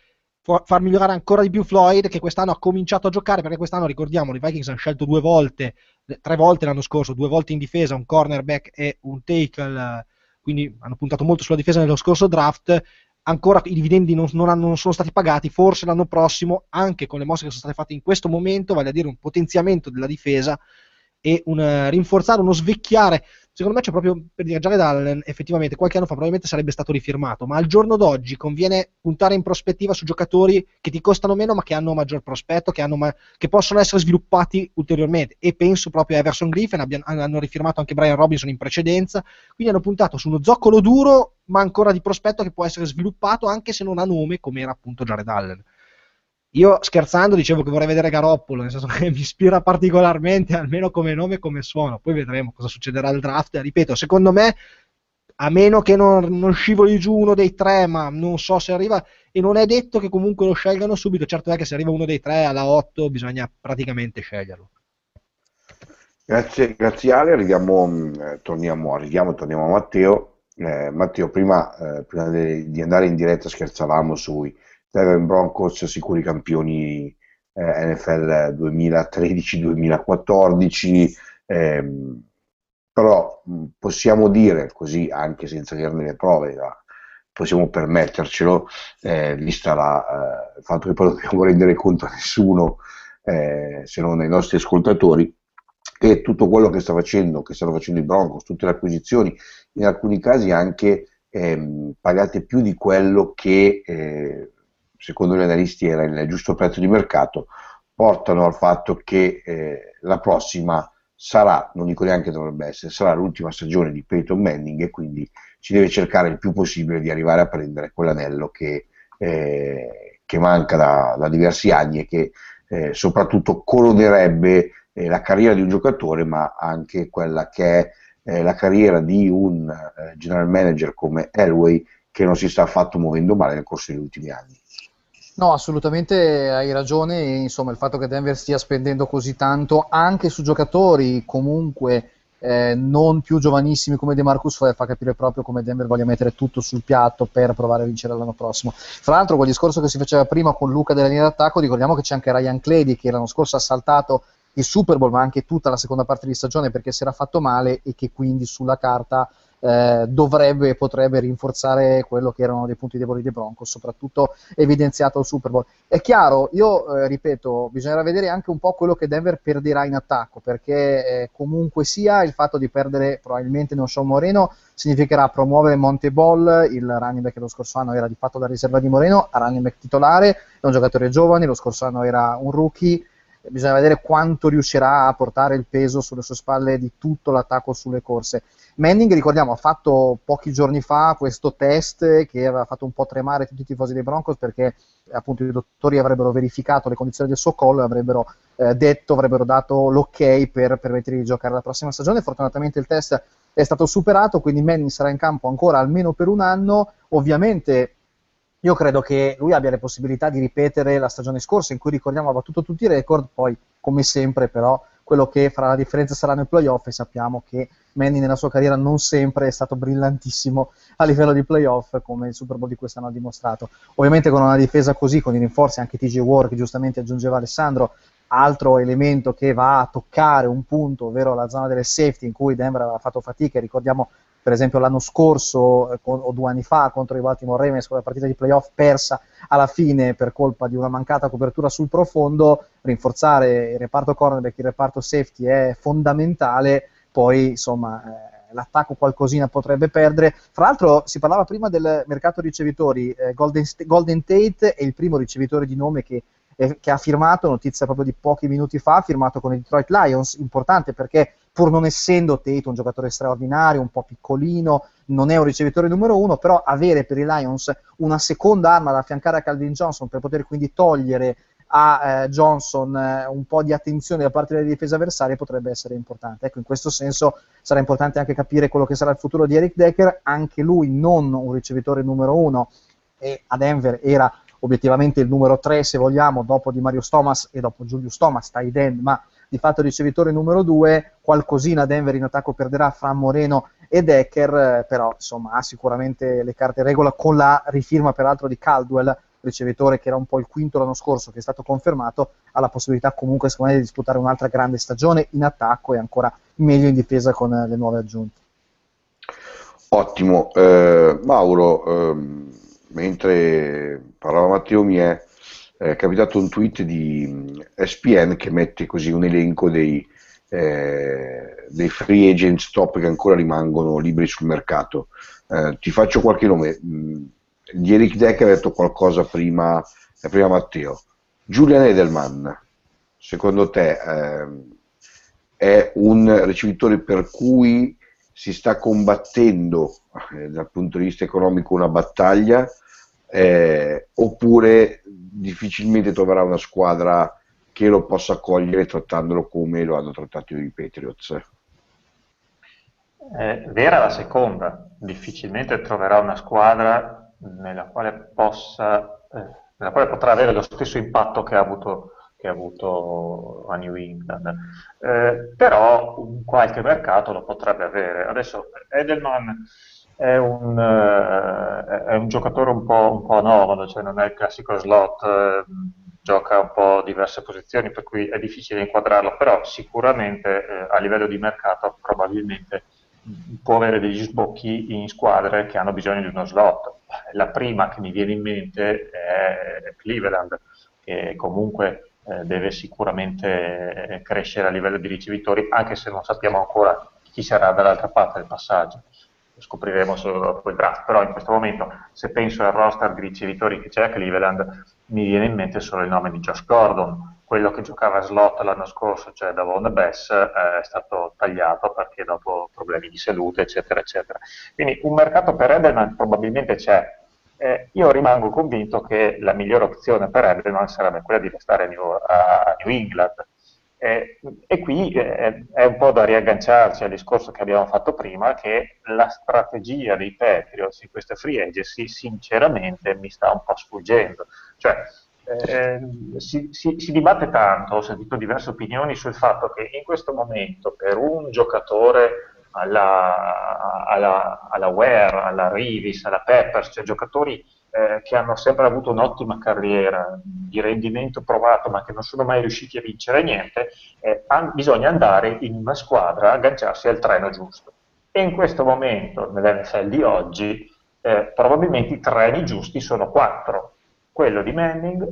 far migliorare ancora di più Floyd che quest'anno ha cominciato a giocare perché quest'anno ricordiamo i Vikings hanno scelto due volte tre volte l'anno scorso due volte in difesa un cornerback e un tackle quindi hanno puntato molto sulla difesa nello scorso draft, ancora i dividendi non, non, hanno, non, sono stati pagati, forse l'anno prossimo, anche con le mosse che sono state fatte in questo momento, vale a dire un potenziamento della difesa e un uh, rinforzare, uno svecchiare secondo me c'è proprio per dire Jared Allen effettivamente qualche anno fa probabilmente sarebbe stato rifirmato ma al giorno d'oggi conviene puntare in prospettiva su giocatori che ti costano meno ma che hanno maggior prospetto che, ma- che possono essere sviluppati ulteriormente. E penso proprio a Everson Griffin abbiano, hanno rifirmato anche Brian Robinson in precedenza quindi hanno puntato su uno zoccolo duro ma ancora di prospetto che può essere sviluppato anche se non ha nome come era appunto Jared Allen io scherzando dicevo che vorrei vedere Garoppolo, nel senso che mi ispira particolarmente, almeno come nome e come suono. Poi vedremo cosa succederà al draft. Ripeto, secondo me, a meno che non, non, scivoli giù uno dei tre, ma non so se arriva, e non è detto che comunque lo scelgano subito. Certo è che se arriva uno dei tre alla 8 bisogna praticamente sceglierlo. Grazie, grazie Ale, arriviamo, eh, torniamo, arriviamo, torniamo a Matteo. Eh, Matteo, prima, eh, prima di, di andare in diretta scherzavamo sui Denver Broncos sicuri campioni eh, NFL 2013-2014, ehm, però possiamo dire così, anche senza averne le prove, ma possiamo permettercelo, eh, vista la, eh, il fatto che poi dobbiamo rendere conto a nessuno eh, se non ai nostri ascoltatori, che tutto quello che sta facendo, che stanno facendo i Broncos, tutte le acquisizioni, in alcuni casi anche ehm, pagate più di quello che eh, secondo gli analisti era il giusto prezzo di mercato, portano al fatto che eh, la prossima sarà, non dico neanche dovrebbe essere, sarà l'ultima stagione di Peyton Manning e quindi si deve cercare il più possibile di arrivare a prendere quell'anello che, eh, che manca da, da, diversi anni e che eh, soprattutto coronerebbe eh, la carriera di un giocatore ma anche quella che è eh, la carriera di un eh, general manager come Elway che non si sta affatto muovendo male nel corso degli ultimi anni. No, assolutamente hai ragione. Insomma, il fatto che Denver stia spendendo così tanto anche su giocatori comunque eh, non più giovanissimi come De Marcus fa capire proprio come Denver voglia mettere tutto sul piatto per provare a vincere l'anno prossimo. Fra l'altro, quel discorso che si faceva prima con Luca della linea d'attacco, ricordiamo che c'è anche Ryan Clady che l'anno scorso ha saltato il Super Bowl, ma anche tutta la seconda parte di stagione perché si era fatto male e che quindi sulla carta eh, dovrebbe e potrebbe rinforzare quello che erano dei punti deboli dei Broncos, soprattutto evidenziato al Super Bowl. È chiaro, io eh, ripeto, bisognerà vedere anche un po' quello che Denver perderà in attacco, perché eh, comunque sia il fatto di perdere probabilmente non so Moreno significherà promuovere Monte Ball, il running back lo scorso anno era di fatto la riserva di Moreno, a running back titolare, è un giocatore giovane, lo scorso anno era un rookie bisogna vedere quanto riuscirà a portare il peso sulle sue spalle di tutto l'attacco sulle corse. Manning, ricordiamo, ha fatto pochi giorni fa questo test che aveva fatto un po' tremare tutti i tifosi dei Broncos perché appunto i dottori avrebbero verificato le condizioni del suo collo e avrebbero eh, detto, avrebbero dato l'ok per permettergli di giocare la prossima stagione. Fortunatamente il test è stato superato, quindi Manning sarà in campo ancora almeno per un anno. Ovviamente io credo che lui abbia le possibilità di ripetere la stagione scorsa in cui ricordiamo ha battuto tutti i record, poi come sempre però quello che farà la differenza saranno i playoff e sappiamo che Manny nella sua carriera non sempre è stato brillantissimo a livello di playoff come il Super Bowl di quest'anno ha dimostrato. Ovviamente con una difesa così, con i rinforzi anche TJ Ward che giustamente aggiungeva Alessandro, altro elemento che va a toccare un punto, ovvero la zona delle safety in cui Denver aveva fatto fatica, ricordiamo per esempio l'anno scorso eh, o due anni fa contro i Baltimore Ravens con la partita di playoff persa alla fine per colpa di una mancata copertura sul profondo, rinforzare il reparto cornerback, il reparto safety è fondamentale, poi insomma eh, l'attacco qualcosina potrebbe perdere. Fra l'altro si parlava prima del mercato ricevitori, eh, Golden, Golden, Tate è il primo ricevitore di nome che, che ha firmato, notizia proprio di pochi minuti fa, ha firmato con i Detroit Lions, importante perché pur non essendo Tate un giocatore straordinario, un po' piccolino, non è un ricevitore numero uno, però avere per i Lions una seconda arma da affiancare a Calvin Johnson per poter quindi togliere a eh, Johnson eh, un po' di attenzione da parte delle difese avversarie potrebbe essere importante. Ecco, in questo senso sarà importante anche capire quello che sarà il futuro di Eric Decker, anche lui non un ricevitore numero uno e a Denver era obiettivamente il numero 3 se vogliamo, dopo di Mario Thomas e dopo Julius Thomas, tight end, ma di fatto ricevitore numero 2, qualcosina Denver in attacco perderà fra Moreno e Decker, però insomma ha sicuramente le carte regola con la rifirma peraltro di Caldwell, ricevitore che era un po' il quinto l'anno scorso che è stato confermato, ha la possibilità comunque secondo me di disputare un'altra grande stagione in attacco e ancora meglio in difesa con le nuove aggiunte. Ottimo, eh, Mauro, eh, mentre parlava Matteo Mie, è capitato un tweet di SPN che mette così un elenco dei, eh, dei free agent stop che ancora rimangono liberi sul mercato. Eh, ti faccio qualche nome. Mm, di Eric Decker ha detto qualcosa prima, eh, prima Matteo. Julian Edelman, secondo te eh, è un ricevitore per cui si sta combattendo eh, dal punto di vista economico una battaglia eh, oppure difficilmente troverà una squadra che lo possa accogliere trattandolo come lo hanno trattato i Patriots. È vera la seconda, difficilmente troverà una squadra nella quale, possa, eh, nella quale potrà avere lo stesso impatto che ha avuto, che ha avuto a New England. Eh, però qualche mercato lo potrebbe avere. Adesso Edelman è un, eh, è un giocatore un po', un po' anomalo, cioè non è il classico slot, eh, gioca un po' diverse posizioni, per cui è difficile inquadrarlo, però sicuramente eh, a livello di mercato probabilmente può avere degli sbocchi in squadre che hanno bisogno di uno slot. La prima che mi viene in mente è Cleveland, che comunque eh, deve sicuramente crescere a livello di ricevitori, anche se non sappiamo ancora chi sarà dall'altra parte del passaggio scopriremo solo dopo il draft, però in questo momento se penso al roster di ricevitori che c'è a Cleveland mi viene in mente solo il nome di Josh Gordon, quello che giocava a slot l'anno scorso, cioè Davon Bess, eh, è stato tagliato perché dopo problemi di salute, eccetera, eccetera. Quindi un mercato per Edelman probabilmente c'è. Eh, io rimango convinto che la migliore opzione per Edelman sarebbe quella di restare a New, a New England, eh, e qui eh, è un po' da riagganciarci al discorso che abbiamo fatto prima, che la strategia dei Patriots in queste free agency sinceramente mi sta un po' sfuggendo. Cioè, eh, si, si, si, dibatte tanto, ho sentito diverse opinioni sul fatto che in questo momento per un giocatore alla, alla, alla Ware, alla Rivis, alla Peppers, cioè giocatori eh, che hanno sempre avuto un'ottima carriera di rendimento provato ma che non sono mai riusciti a vincere niente, eh, an- bisogna andare in una squadra, agganciarsi al treno giusto. E in questo momento, nell'NFL di oggi, eh, probabilmente i treni giusti sono quattro, quello di Manning,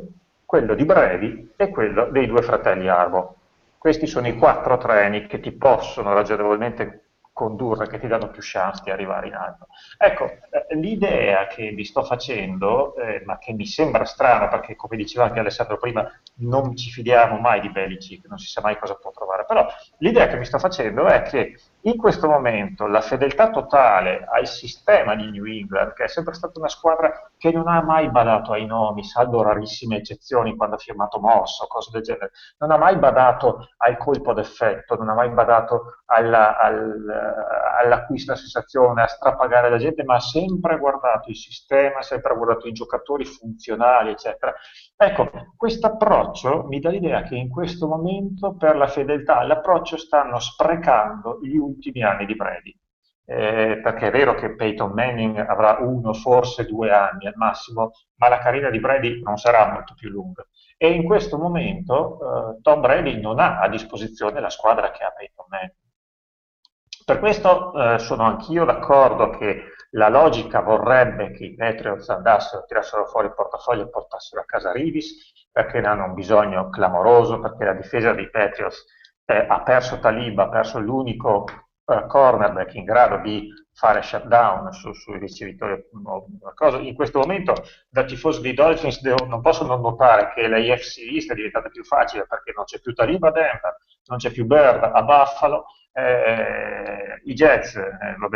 quello di Brady e quello dei due fratelli Arbo. Questi sono i quattro treni che ti possono ragionevolmente condurre, che ti danno più chance di arrivare in alto. Ecco, eh, l'idea che vi sto facendo, eh, ma che mi sembra strana, perché come diceva anche Alessandro prima, non ci fidiamo mai di Belichick, non si sa mai cosa può trovare, però l'idea che mi sto facendo è che in questo momento la fedeltà totale al sistema di New England, che è sempre stata una squadra che non ha mai badato ai nomi, salvo rarissime eccezioni quando ha firmato Moss o cose del genere, non ha mai badato al colpo d'effetto, non ha mai badato alla, al, all'acquisto sensazione, a strapagare la gente, ma ha sempre guardato il sistema, ha sempre guardato i giocatori funzionali, eccetera. Ecco, questo approccio mi dà l'idea che in questo momento per la fedeltà all'approccio stanno sprecando gli ultimi anni di Brady. Eh, perché è vero che Peyton Manning avrà uno, forse due anni al massimo, ma la carriera di Brady non sarà molto più lunga. E in questo momento eh, Tom Brady non ha a disposizione la squadra che ha Peyton Manning. Per questo eh, sono anch'io d'accordo che la logica vorrebbe che i Patriots andassero, tirassero fuori il portafoglio e portassero a casa Rivis, perché ne hanno un bisogno clamoroso, perché la difesa dei Patriots eh, ha perso Talib, ha perso l'unico eh, cornerback in grado di fare shutdown su, sui ricevitori. In questo momento, da tifoso dei Dolphins, devo, non posso non notare che la IFC East è diventata più facile perché non c'è più Talib a Denver, non c'è più Bird a Buffalo, eh, i Jets, eh, va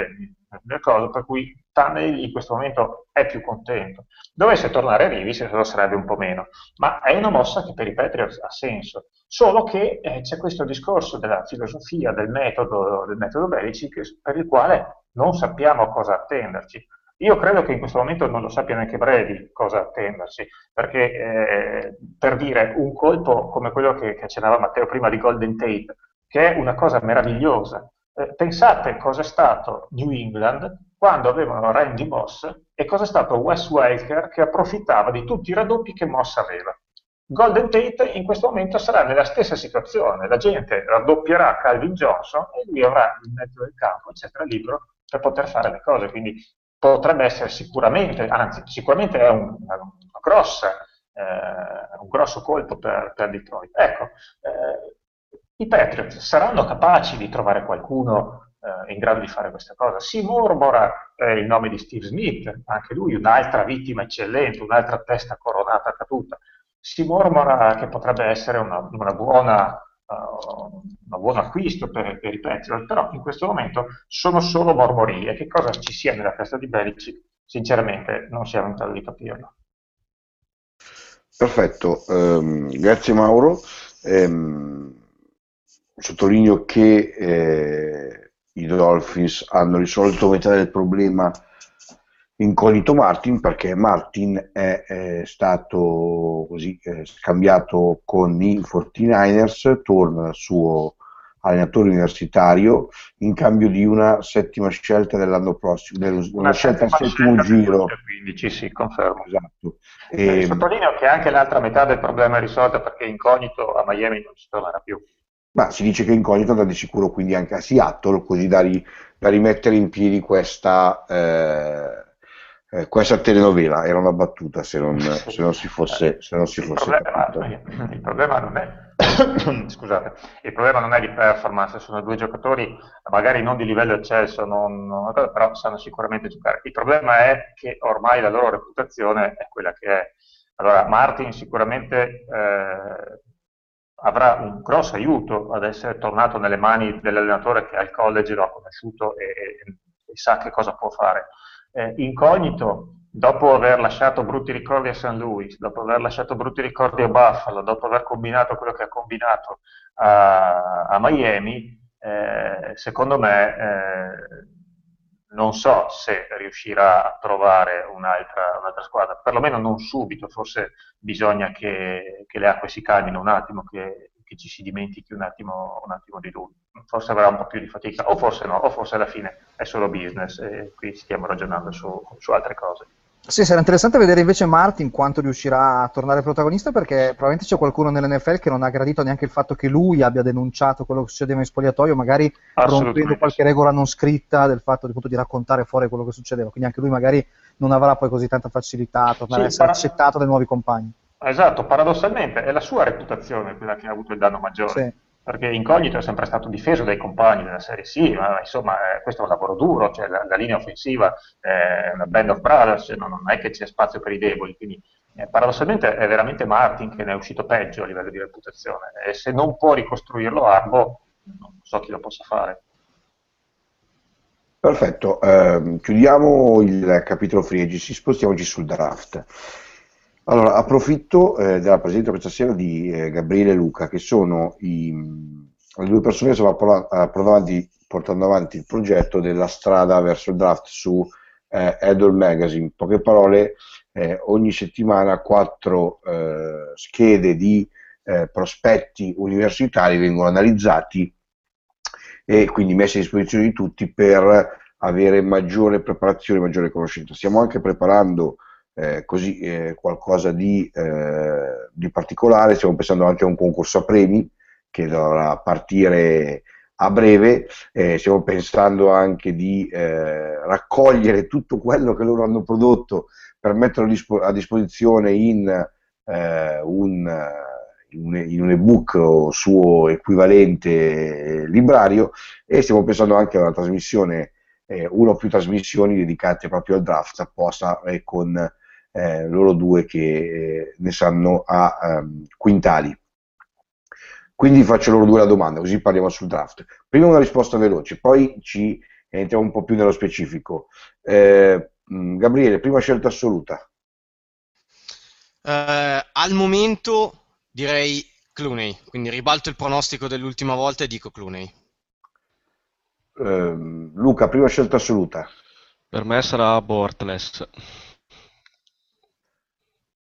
cosa, per cui Tunnel in questo momento è più contento. Dovesse tornare a Rivis, lo sarebbe un po' meno, ma è una mossa che per i Patriots ha senso, solo che eh, c'è questo discorso della filosofia, del metodo, del metodo Belichick, per il quale non sappiamo cosa attenderci. Io credo che in questo momento non lo sappia neanche Brady cosa attendersi, perché eh, per dire un colpo come quello che, che accennava Matteo prima di Golden Tate, che è una cosa meravigliosa. Eh, pensate cosa è stato New England quando avevano Randy Moss e cosa è stato Wes Welker che approfittava di tutti i raddoppi che Moss aveva. Golden Tate in questo momento sarà nella stessa situazione, la gente raddoppierà Calvin Johnson e lui avrà in mezzo del campo, eccetera, libero per poter fare le cose, quindi potrebbe essere sicuramente, anzi sicuramente è un, una, grossa, eh, un grosso colpo per, per Detroit. Ecco, eh, i Patriots saranno capaci di trovare qualcuno eh, in grado di fare questa cosa. Si mormora eh, il nome di Steve Smith, anche lui un'altra vittima eccellente, un'altra testa coronata caduta. Si mormora che potrebbe essere una, una buona, uh, un buon acquisto per, per, i Patriots, però in questo momento sono solo mormorie. Che cosa ci sia nella testa di Belichick, sinceramente non siamo in grado di capirlo. Perfetto, um, grazie Mauro. Um, sottolineo che eh, i Dolphins hanno risolto metà del problema incognito Martin perché Martin è, è stato così eh, scambiato con i 49ers, torna al suo allenatore universitario in cambio di una settima scelta dell'anno prossimo, una, una scelta al settimo giro. 15, sì, confermo. Esatto. E, sottolineo che anche l'altra metà del problema è risolta perché incognito a Miami non ci tornerà più. Ma si dice che incognito andrà di sicuro quindi anche a Seattle, così da, ri, da rimettere in piedi questa, eh, eh, questa telenovela. Era una battuta se non, se non si fosse, se non si fosse il, problema, il problema non è scusate, il problema non è di performance, sono due giocatori magari non di livello eccelso, non, non, però sanno sicuramente giocare. Il problema è che ormai la loro reputazione è quella che è. Allora, Martin sicuramente eh, avrà un grosso aiuto ad essere tornato nelle mani dell'allenatore che al college lo ha conosciuto e, e, e sa che cosa può fare. Eh, incognito, dopo aver lasciato brutti ricordi a St. Louis, dopo aver lasciato brutti ricordi a Buffalo, dopo aver combinato quello che ha combinato a, a Miami, eh, secondo me eh, non so se riuscirà a trovare un'altra, un'altra, squadra, perlomeno non subito, forse bisogna che, che le acque si calmino un attimo, che, che ci si dimentichi un attimo, un attimo, di lui. Forse avrà un po' più di fatica, o forse no, o forse alla fine è solo business e qui stiamo ragionando su, su altre cose. Sì, sarà interessante vedere invece Martin quanto riuscirà a tornare protagonista perché probabilmente c'è qualcuno nell'NFL che non ha gradito neanche il fatto che lui abbia denunciato quello che succedeva in spogliatoio, magari rompendo qualche regola non scritta del fatto di, appunto, di, raccontare fuori quello che succedeva. Quindi anche lui magari non avrà poi così tanta facilità a tornare sì, a essere para... accettato dai nuovi compagni. Esatto, paradossalmente è la sua reputazione quella che ha avuto il danno maggiore. Sì perché Incognito è sempre stato difeso dai compagni della serie sì, ma insomma eh, questo è un lavoro duro, cioè la, la linea offensiva è una band of brothers, no, non è che c'è spazio per i deboli, quindi eh, paradossalmente è veramente Martin che ne è uscito peggio a livello di reputazione e se non può ricostruirlo Arbo, non so chi lo possa fare. Perfetto, eh, chiudiamo il capitolo free agency, spostiamoci sul draft. Allora, approfitto eh, della presenza questa sera di eh, Gabriele e Luca, che sono i, le due persone che stanno avanti, portando avanti, il progetto della strada verso il draft su eh, Edel Magazine. In poche parole, eh, ogni settimana quattro eh, schede di eh, prospetti universitari vengono analizzati e quindi messi a disposizione di tutti per avere maggiore preparazione, maggiore conoscenza. Stiamo anche preparando eh, così eh, qualcosa di, eh, di, particolare, stiamo pensando anche a un concorso a premi che dovrà partire a breve, eh, stiamo pensando anche di eh, raccogliere tutto quello che loro hanno prodotto per metterlo a disposizione in un in un ebook o suo equivalente librario. E stiamo pensando anche a una trasmissione, eh, una o più trasmissioni dedicate proprio al draft apposta eh, con eh, loro due che eh, ne sanno a um, quintali. Quindi faccio loro due la domanda, così parliamo sul draft. Prima una risposta veloce, poi ci entriamo un po' più nello specifico. Eh, Gabriele, prima scelta assoluta. Uh, al momento Direi Clooney, quindi ribalto il pronostico dell'ultima volta e dico Clooney. Uh, Luca, prima scelta assoluta. Per me sarà Bortles.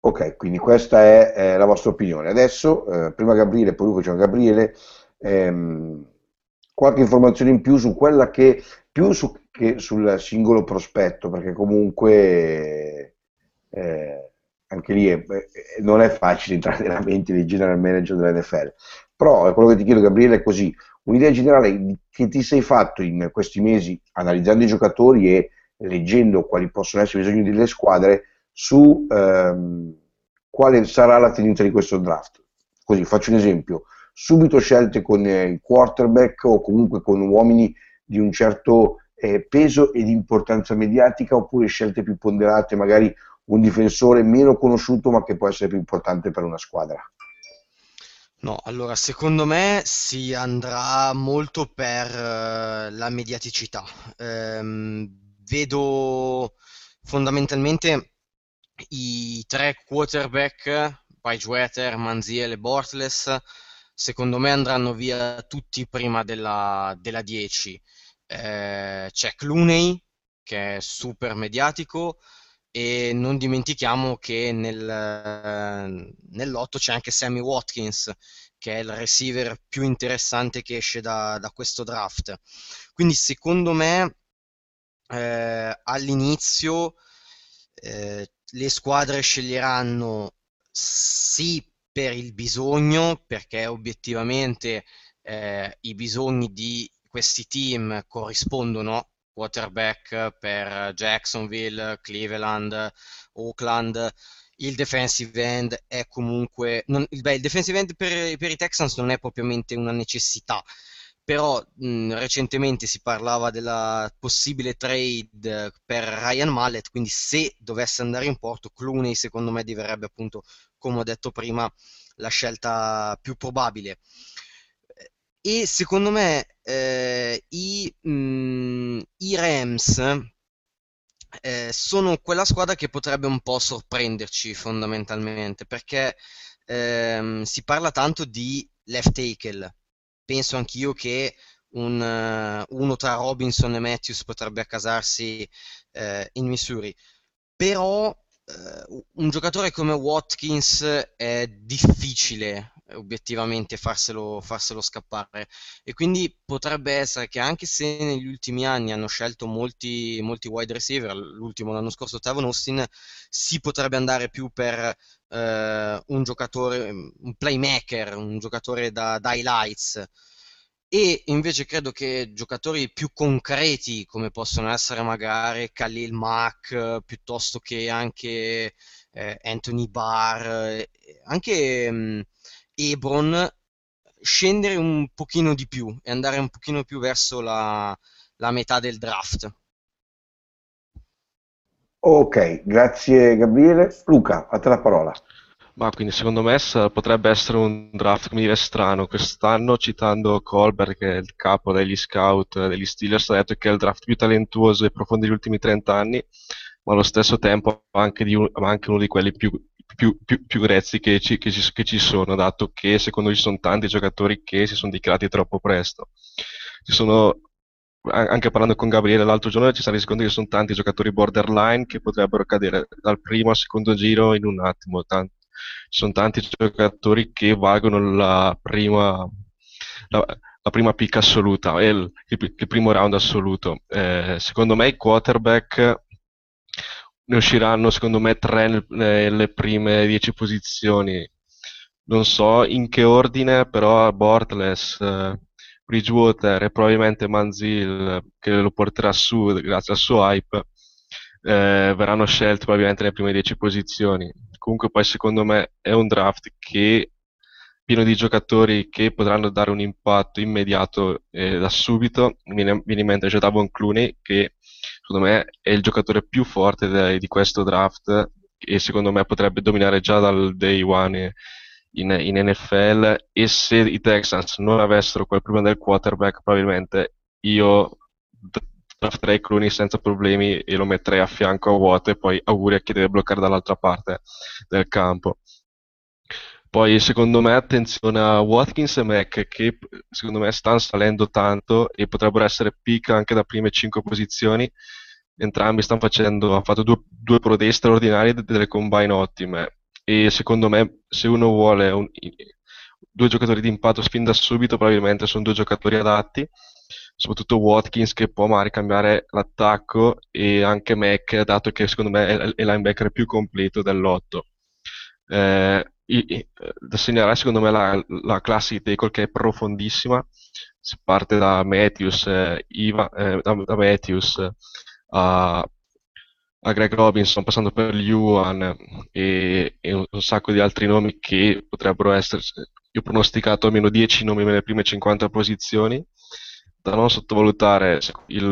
Ok, quindi questa è, è la vostra opinione. Adesso, eh, prima Gabriele, poi Luca, c'è Gabriele, ehm, qualche informazione in più su quella che, più su, che sul singolo prospetto, perché comunque... Eh, anche lì è, non è facile entrare nella mente dei general manager dell'NFL. Però quello che ti chiedo, Gabriele, è così: un'idea generale che ti sei fatto in questi mesi analizzando i giocatori e leggendo quali possono essere i bisogni delle squadre su ehm, quale sarà la tenuta di questo draft. Così faccio un esempio: subito scelte con eh, il quarterback o comunque con uomini di un certo eh, peso ed importanza mediatica oppure scelte più ponderate, magari un difensore meno conosciuto ma che può essere più importante per una squadra? No, allora secondo me si andrà molto per uh, la mediaticità. Um, vedo fondamentalmente i tre quarterback, Bridgewater, Manziel e Bortles, secondo me andranno via tutti prima della, della 10. Eh, c'è Clooney, che è super mediatico, e non dimentichiamo che nel, nell'otto c'è anche Sammy Watkins, che è il receiver più interessante che esce da, da questo draft. Quindi secondo me eh, all'inizio eh, le squadre sceglieranno sì per il bisogno, perché obiettivamente eh, i bisogni di questi team corrispondono quarterback per Jacksonville, Cleveland, Oakland. Il defensive end è comunque. Non, beh, il defensive end per, per, i Texans non è propriamente una necessità, però mh, recentemente si parlava della possibile trade per Ryan Mallet. Quindi, se dovesse andare in porto, Clooney secondo me diverrebbe appunto, come ho detto prima, la scelta più probabile e secondo me eh, i, mh, i, Rams eh, sono quella squadra che potrebbe un po' sorprenderci fondamentalmente perché ehm, si parla tanto di left tackle penso anch'io che un, uh, uno tra Robinson e Matthews potrebbe accasarsi eh, in Missouri però uh, un giocatore come Watkins è difficile obiettivamente farselo, farselo, scappare. E quindi potrebbe essere che anche se negli ultimi anni hanno scelto molti, molti wide receiver, l'ultimo l'anno scorso Tavon Austin, si potrebbe andare più per eh, un giocatore, un playmaker, un giocatore da, da highlights. E invece credo che giocatori più concreti, come possono essere magari Khalil Mack, piuttosto che anche eh, Anthony Barr, eh, anche mh, Ebron scendere un pochino di più e andare un pochino più verso la, la metà del draft. Ok, grazie Gabriele. Luca, a te la parola. Ma quindi secondo me potrebbe essere un draft, come dire, strano. Quest'anno, citando Colbert, che è il capo degli scout degli Steelers, ha detto che è il draft più talentuoso e profondo degli ultimi 30 anni, ma allo stesso tempo anche, un, anche uno di quelli più, più, più, più grezzi che ci, che, ci, che ci, sono, dato che secondo me ci sono tanti giocatori che si sono dichiarati troppo presto. Ci sono anche parlando con Gabriele l'altro giorno ci siamo resi conto che sono tanti giocatori borderline che potrebbero cadere dal primo al secondo giro in un attimo. Tanti, ci sono tanti giocatori che valgono la prima, la, la prima picca assoluta, il, il, il, primo round assoluto. Eh, secondo me i quarterback ne usciranno, secondo me, tre nelle prime dieci posizioni. Non so in che ordine, però Bortles, eh, Bridgewater e probabilmente Manziel, che lo porterà su grazie al suo hype, eh, verranno scelti probabilmente nelle prime dieci posizioni. Comunque poi secondo me è un draft che pieno di giocatori che potranno dare un impatto immediato eh, da subito. Mi viene in mente Jadavon Clooney che secondo me è il giocatore più forte de- di questo draft e secondo me potrebbe dominare già dal day one in, in NFL e se i Texans non avessero quel problema del quarterback probabilmente io drafterei Clooney senza problemi e lo metterei a fianco a vuoto e poi auguri a chi deve bloccare dall'altra parte del campo. Poi secondo me attenzione a Watkins e Mac che secondo me stanno salendo tanto e potrebbero essere pick anche da prime 5 posizioni. Entrambi stanno facendo, hanno fatto due, due pro day straordinari delle combine ottime e secondo me se uno vuole un, due giocatori di impatto fin da subito probabilmente sono due giocatori adatti soprattutto Watkins che può magari cambiare l'attacco e anche Mac dato che secondo me è il linebacker più completo dell'otto. Eh, da segnalare secondo me la, la classe di tackle che è profondissima si parte da Matthews, eh, Iva, eh, da, da Matthews a, a, Greg Robinson passando per Yuan e, e un, sacco di altri nomi che potrebbero essere io ho pronosticato almeno 10 nomi nelle prime 50 posizioni da non sottovalutare il,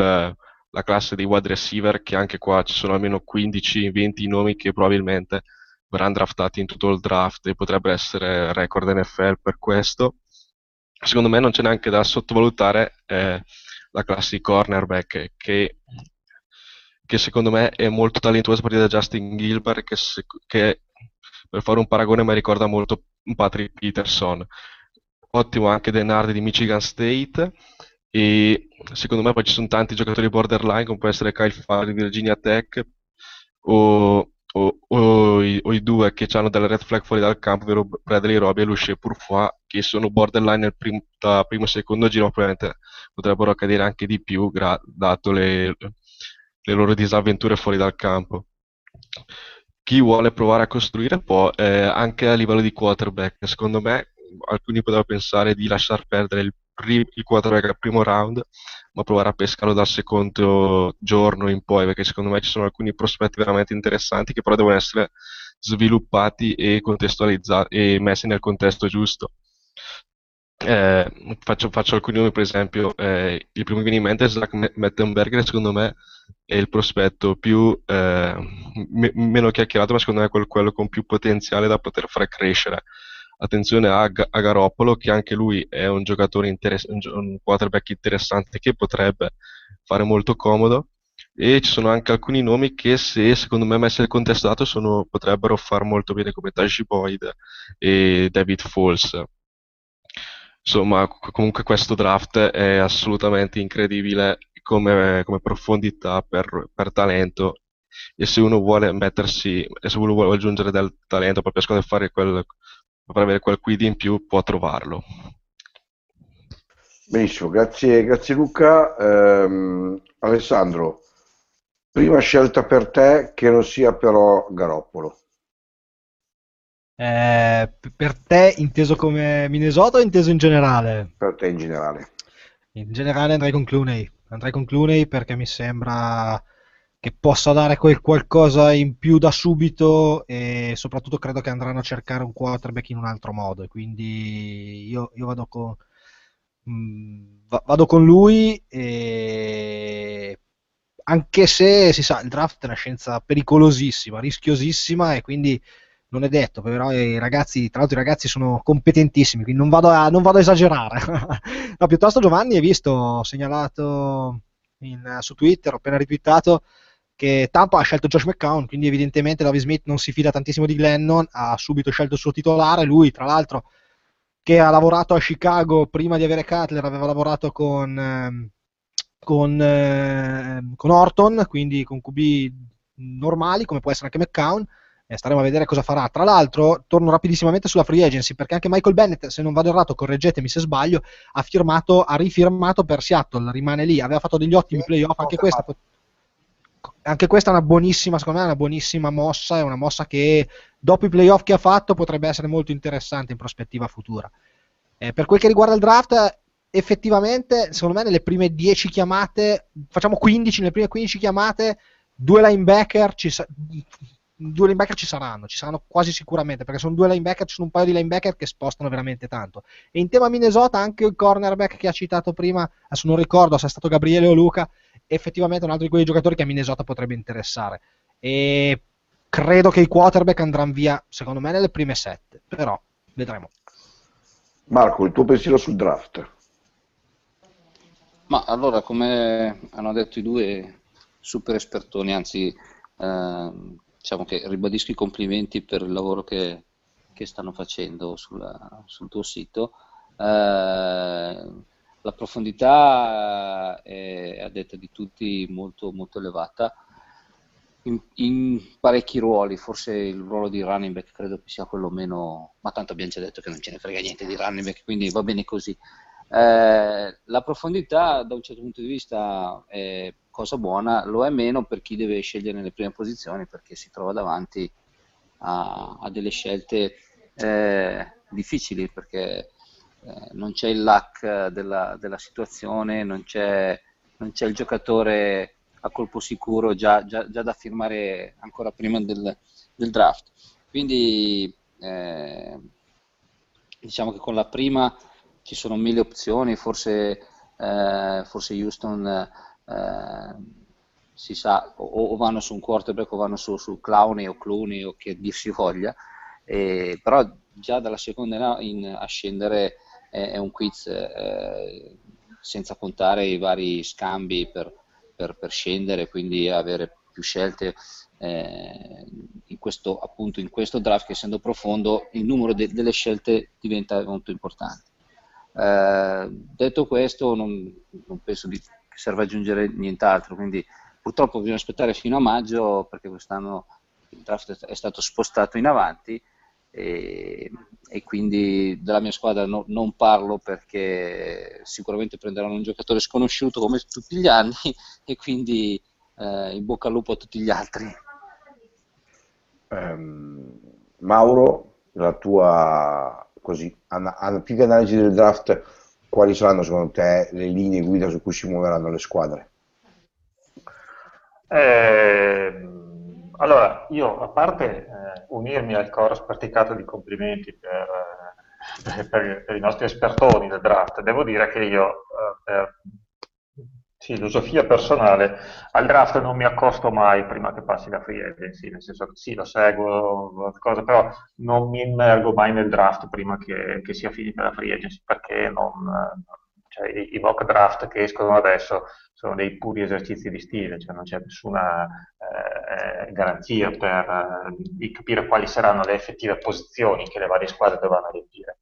la classe dei wide receiver, che anche qua ci sono almeno 15-20 nomi che probabilmente verranno draftati in tutto il draft e potrebbe essere record NFL per questo. Secondo me non c'è neanche da sottovalutare eh, la classe di cornerback che, che, secondo me è molto talentuosa a partire da Justin Gilbert che, che per fare un paragone mi ricorda molto Patrick Peterson. Ottimo anche Denardi di Michigan State. E secondo me poi ci sono tanti giocatori borderline come può essere Kyle Farr di Virginia Tech o, o, o, i, o, i, due che hanno delle red flag fuori dal campo ovvero Bradley Robbie e Lucia Purfoy che sono borderline prim, da primo e secondo giro probabilmente potrebbero accadere anche di più gra- dato le, le loro disavventure fuori dal campo chi vuole provare a costruire può eh, anche a livello di quarterback secondo me alcuni potrebbero pensare di lasciar perdere il il quarterback al primo round, ma provare a pescarlo dal secondo giorno in poi, perché secondo me ci sono alcuni prospetti veramente interessanti che però devono essere sviluppati e contestualizzati e messi nel contesto giusto. Eh, faccio, faccio, alcuni nomi, per esempio, eh, il primo che viene in mente è Zach Mettenberger, secondo me è il prospetto più eh, m- meno chiacchierato, ma secondo me è quello, quello con più potenziale da poter fare crescere. Attenzione a, a Garoppolo che anche lui è un giocatore interess- un quarterback interessante che potrebbe fare molto comodo. E ci sono anche alcuni nomi che se secondo me messi nel contesto dato sono, potrebbero far molto bene come Taji Boyd e David Falls insomma comunque questo draft è assolutamente incredibile come, come profondità per, per, talento e se uno vuole mettersi e se uno vuole aggiungere del talento proprio a fare quel, per avere quel quid in più può trovarlo. Benissimo, grazie, grazie Luca. Um, Alessandro, prima scelta per te che non sia però Garoppolo. Eh, per te inteso come Minnesota o inteso in generale? Per te in generale. In generale andrei con Clooney. Andrei con Clooney perché mi sembra che possa dare quel qualcosa in più da subito e soprattutto credo che andranno a cercare un quarterback in un altro modo. Quindi io, io vado, con, mh, mm, vado con lui e anche se si sa il draft è una scienza pericolosissima, rischiosissima e quindi non è detto, però i ragazzi, tra l'altro i ragazzi sono competentissimi, quindi non vado a, non vado a esagerare. no, piuttosto Giovanni, hai visto, ho segnalato in, su Twitter, ho appena ritwittato, che Tampa ha scelto Josh McCown, quindi evidentemente Lavi Smith non si fida tantissimo di Glennon, ha subito scelto il suo titolare, lui tra l'altro che ha lavorato a Chicago prima di avere Cutler, aveva lavorato con, ehm, con, eh, con Orton, quindi con QB normali come può essere anche McCown, e staremo a vedere cosa farà. Tra l'altro, torno rapidissimamente sulla free agency, perché anche Michael Bennett, se non vado errato, correggetemi se sbaglio, ha, firmato, ha rifirmato per Seattle, rimane lì, aveva fatto degli ottimi playoff, anche questa anche questa è una buonissima, secondo me, è una buonissima mossa, è una mossa che dopo i playoff che ha fatto potrebbe essere molto interessante in prospettiva futura. Eh, per quel che riguarda il draft, effettivamente, secondo me, nelle prime 10 chiamate, facciamo 15, nelle prime 15 chiamate, due linebacker ci, sa- due linebacker ci saranno, ci saranno quasi sicuramente, perché sono due linebacker, ci sono un paio di linebacker che spostano veramente tanto. E in tema Minnesota anche il cornerback che ha citato prima, adesso non ricordo se è stato Gabriele o Luca, effettivamente un altro di quei giocatori che a Minnesota potrebbe interessare. E credo che i quarterback andranno via, secondo me, nelle prime sette, però vedremo. Marco, il tuo pensiero sul draft? Ma allora, come hanno detto i due super espertoni, anzi, eh, diciamo che ribadisco i complimenti per il lavoro che, che stanno facendo sulla, sul tuo sito. Eh, la profondità è a detta di tutti molto, molto elevata in, in, parecchi ruoli, forse il ruolo di running back credo che sia quello meno, ma tanto abbiamo già detto che non ce ne frega niente di running back, quindi va bene così. Eh, la profondità da un certo punto di vista è cosa buona, lo è meno per chi deve scegliere nelle prime posizioni perché si trova davanti a, a delle scelte eh, difficili perché eh, non c'è il luck della, della situazione, non c'è, non c'è, il giocatore a colpo sicuro già, già, già da firmare ancora prima del, del draft. Quindi eh, diciamo che con la prima ci sono mille opzioni, forse, eh, forse Houston eh, si sa o, o, vanno su un quarterback o vanno su, su Clowney o Clooney o che dir si voglia, però già dalla seconda in, a scendere è, è un quiz eh, senza contare i vari scambi per, per, per scendere, quindi avere più scelte eh, in, questo, appunto, in questo draft che essendo profondo il numero de- delle scelte diventa molto importante. Eh, detto questo non, non penso di, che serva aggiungere nient'altro, quindi purtroppo bisogna aspettare fino a maggio perché quest'anno il draft è stato spostato in avanti e, e quindi della mia squadra no, non parlo perché sicuramente prenderanno un giocatore sconosciuto come tutti gli anni e quindi eh, in bocca al lupo a tutti gli altri. Um, Mauro, la tua così, an- an- più che analisi del draft, quali saranno secondo te le linee guida su cui si muoveranno le squadre? Eh, allora, io a parte eh, unirmi al coro sperticato di complimenti per, eh, per, per, i nostri espertoni del draft, devo dire che io eh, per filosofia personale al draft non mi accosto mai prima che passi la free agency, nel senso che sì, lo seguo, cosa, però non mi immergo mai nel draft prima che, che sia finita la free agency perché non, cioè, i, i, mock draft che escono adesso sono dei puri esercizi di stile, cioè non c'è nessuna eh, garanzia per eh, capire quali saranno le effettive posizioni che le varie squadre dovranno riempire.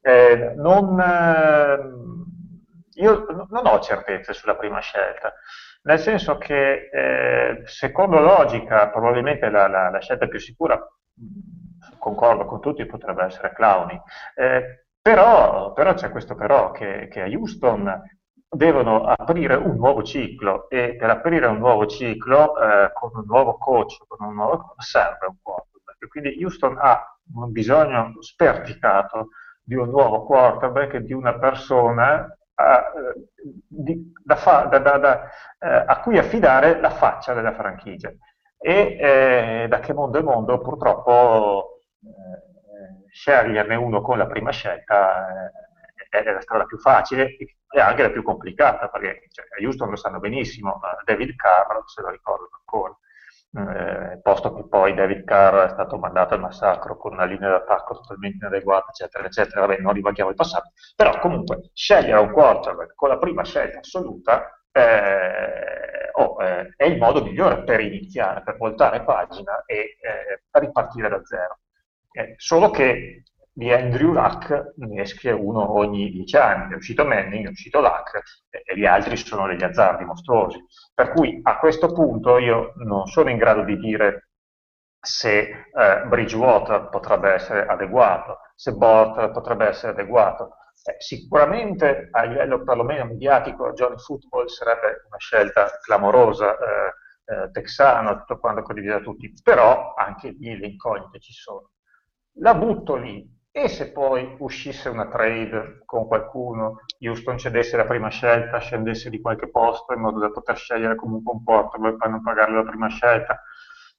Eh, non, eh, io non ho certezze sulla prima scelta, nel senso che eh, secondo logica probabilmente la, la, la, scelta più sicura, concordo con tutti, potrebbe essere Clowny. Eh, però, però c'è questo però che, che, a Houston devono aprire un nuovo ciclo e per aprire un nuovo ciclo eh, con un nuovo coach, con un nuovo serve un quarterback. Quindi Houston ha un bisogno sperticato di un nuovo quarterback, di una persona a, di, da fa, da, eh, a, cui affidare la faccia della franchigia. E eh, da che mondo è mondo, purtroppo eh, sceglierne uno con la prima scelta eh, è la strada più facile e anche la più complicata, perché cioè, a Houston lo sanno benissimo, David Carr se lo ricordano ancora eh, posto che poi David Carr è stato mandato al massacro con una linea d'attacco totalmente inadeguata, eccetera, eccetera, vabbè, non rivaghiamo il passato, però comunque scegliere un quarterback con la prima scelta assoluta eh, oh, eh, è il modo migliore per iniziare, per voltare pagina e eh, ripartire da zero. Eh, solo che di Andrew Luck ne esce uno ogni dieci anni, è uscito Manning, è uscito Luck e gli altri sono degli azzardi mostruosi. Per cui a questo punto io non sono in grado di dire se eh, Bridgewater potrebbe essere adeguato, se Bort potrebbe essere adeguato. Eh, sicuramente a livello perlomeno mediatico Johnny Football sarebbe una scelta clamorosa, eh, eh texano, tutto quanto condiviso da tutti, però anche lì le incognite ci sono. La butto lì, e se poi uscisse una trade con qualcuno, Houston cedesse la prima scelta, scendesse di qualche posto in modo da poter scegliere comunque un portable per non pagare la prima scelta,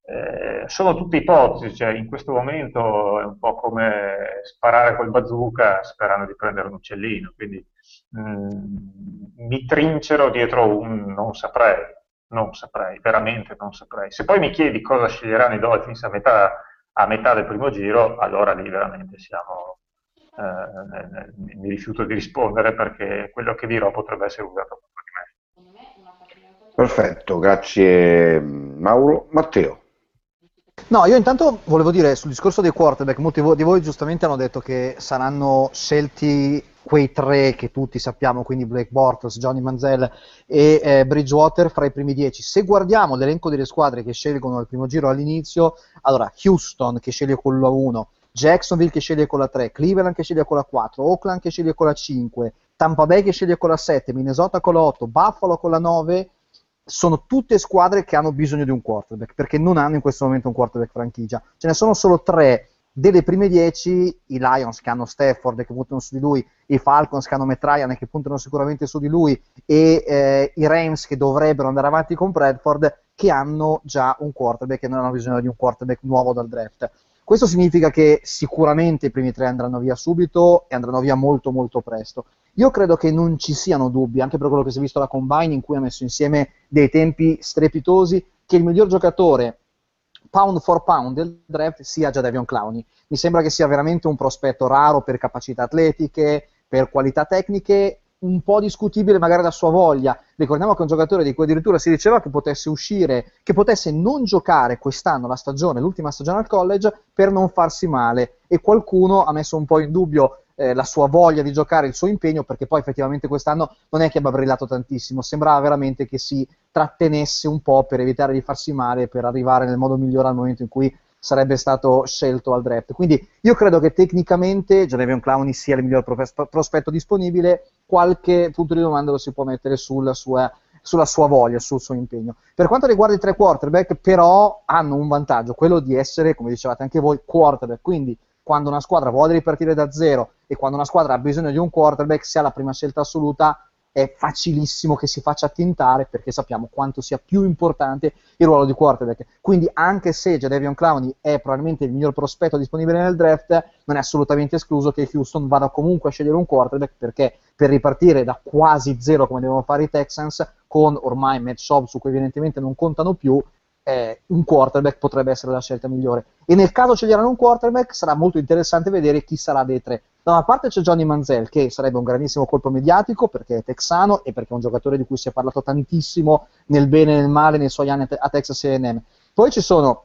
eh, sono tutte ipotesi, cioè in questo momento è un po' come sparare col bazooka sperando di prendere un uccellino, quindi mh, mm, mi trincero dietro un non saprei, non saprei, veramente non saprei. Se poi mi chiedi cosa sceglieranno i Dolphins a metà a metà del primo giro, allora lì veramente siamo, eh, mi rifiuto di rispondere perché quello che dirò potrebbe essere usato contro di me. Perfetto, grazie Mauro. Matteo. No, io intanto volevo dire sul discorso dei quarterback, molti di voi giustamente hanno detto che saranno scelti quei tre che tutti sappiamo, quindi Blake Bortles, Johnny Manziel e eh, Bridgewater fra i primi dieci. Se guardiamo l'elenco delle squadre che scelgono il primo giro all'inizio, allora Houston che sceglie con la 1, Jacksonville che sceglie con la 3, Cleveland che sceglie con la 4, Oakland che sceglie con la 5, Tampa Bay che sceglie con la 7, Minnesota con la 8, Buffalo con la 9, sono tutte squadre che hanno bisogno di un quarterback, perché non hanno in questo momento un quarterback franchigia. Ce ne sono solo tre delle prime 10 i Lions che hanno Stafford che puntano su di lui, i Falcons che hanno Metraian che puntano sicuramente su di lui e eh, i Rams che dovrebbero andare avanti con Bradford che hanno già un quarterback e non hanno bisogno di un quarterback nuovo dal draft. Questo significa che sicuramente i primi tre andranno via subito e andranno via molto molto presto. Io credo che non ci siano dubbi, anche per quello che si è visto alla Combine in cui ha messo insieme dei tempi strepitosi, che il miglior giocatore pound for pound del draft sia già Devion Clowney. Mi sembra che sia veramente un prospetto raro per capacità atletiche, per qualità tecniche, un po' discutibile magari la sua voglia. Ricordiamo che è un giocatore di cui addirittura si diceva che potesse uscire, che potesse non giocare quest'anno la stagione, l'ultima stagione al college, per non farsi male. E qualcuno ha messo un po' in dubbio eh, la sua voglia di giocare, il suo impegno, perché poi effettivamente quest'anno non è che abbia brillato tantissimo, sembrava veramente che si trattenesse un po' per evitare di farsi male, per arrivare nel modo migliore al momento in cui sarebbe stato scelto al draft. Quindi io credo che tecnicamente Genevieve Clowney sia il miglior prospetto disponibile, qualche punto di domanda lo si può mettere sulla sua, sulla sua voglia, sul suo impegno. Per quanto riguarda i tre quarterback, però hanno un vantaggio, quello di essere, come dicevate anche voi, quarterback, quindi quando una squadra vuole ripartire da zero e quando una squadra ha bisogno di un quarterback, se ha la prima scelta assoluta, è facilissimo che si faccia tintare perché sappiamo quanto sia più importante il ruolo di quarterback. Quindi, anche se Jadavion Clowney è probabilmente il miglior prospetto disponibile nel draft, non è assolutamente escluso che Houston vada comunque a scegliere un quarterback perché per ripartire da quasi zero come devono fare i Texans, con ormai Matt Schaub su cui evidentemente non contano più, eh, un quarterback potrebbe essere la scelta migliore. E nel caso sceglieranno un quarterback, sarà molto interessante vedere chi sarà dei tre. Da una parte c'è Johnny Manziel, che sarebbe un grandissimo colpo mediatico perché è texano e perché è un giocatore di cui si è parlato tantissimo nel bene e nel male nei suoi anni a Texas AM. Poi ci sono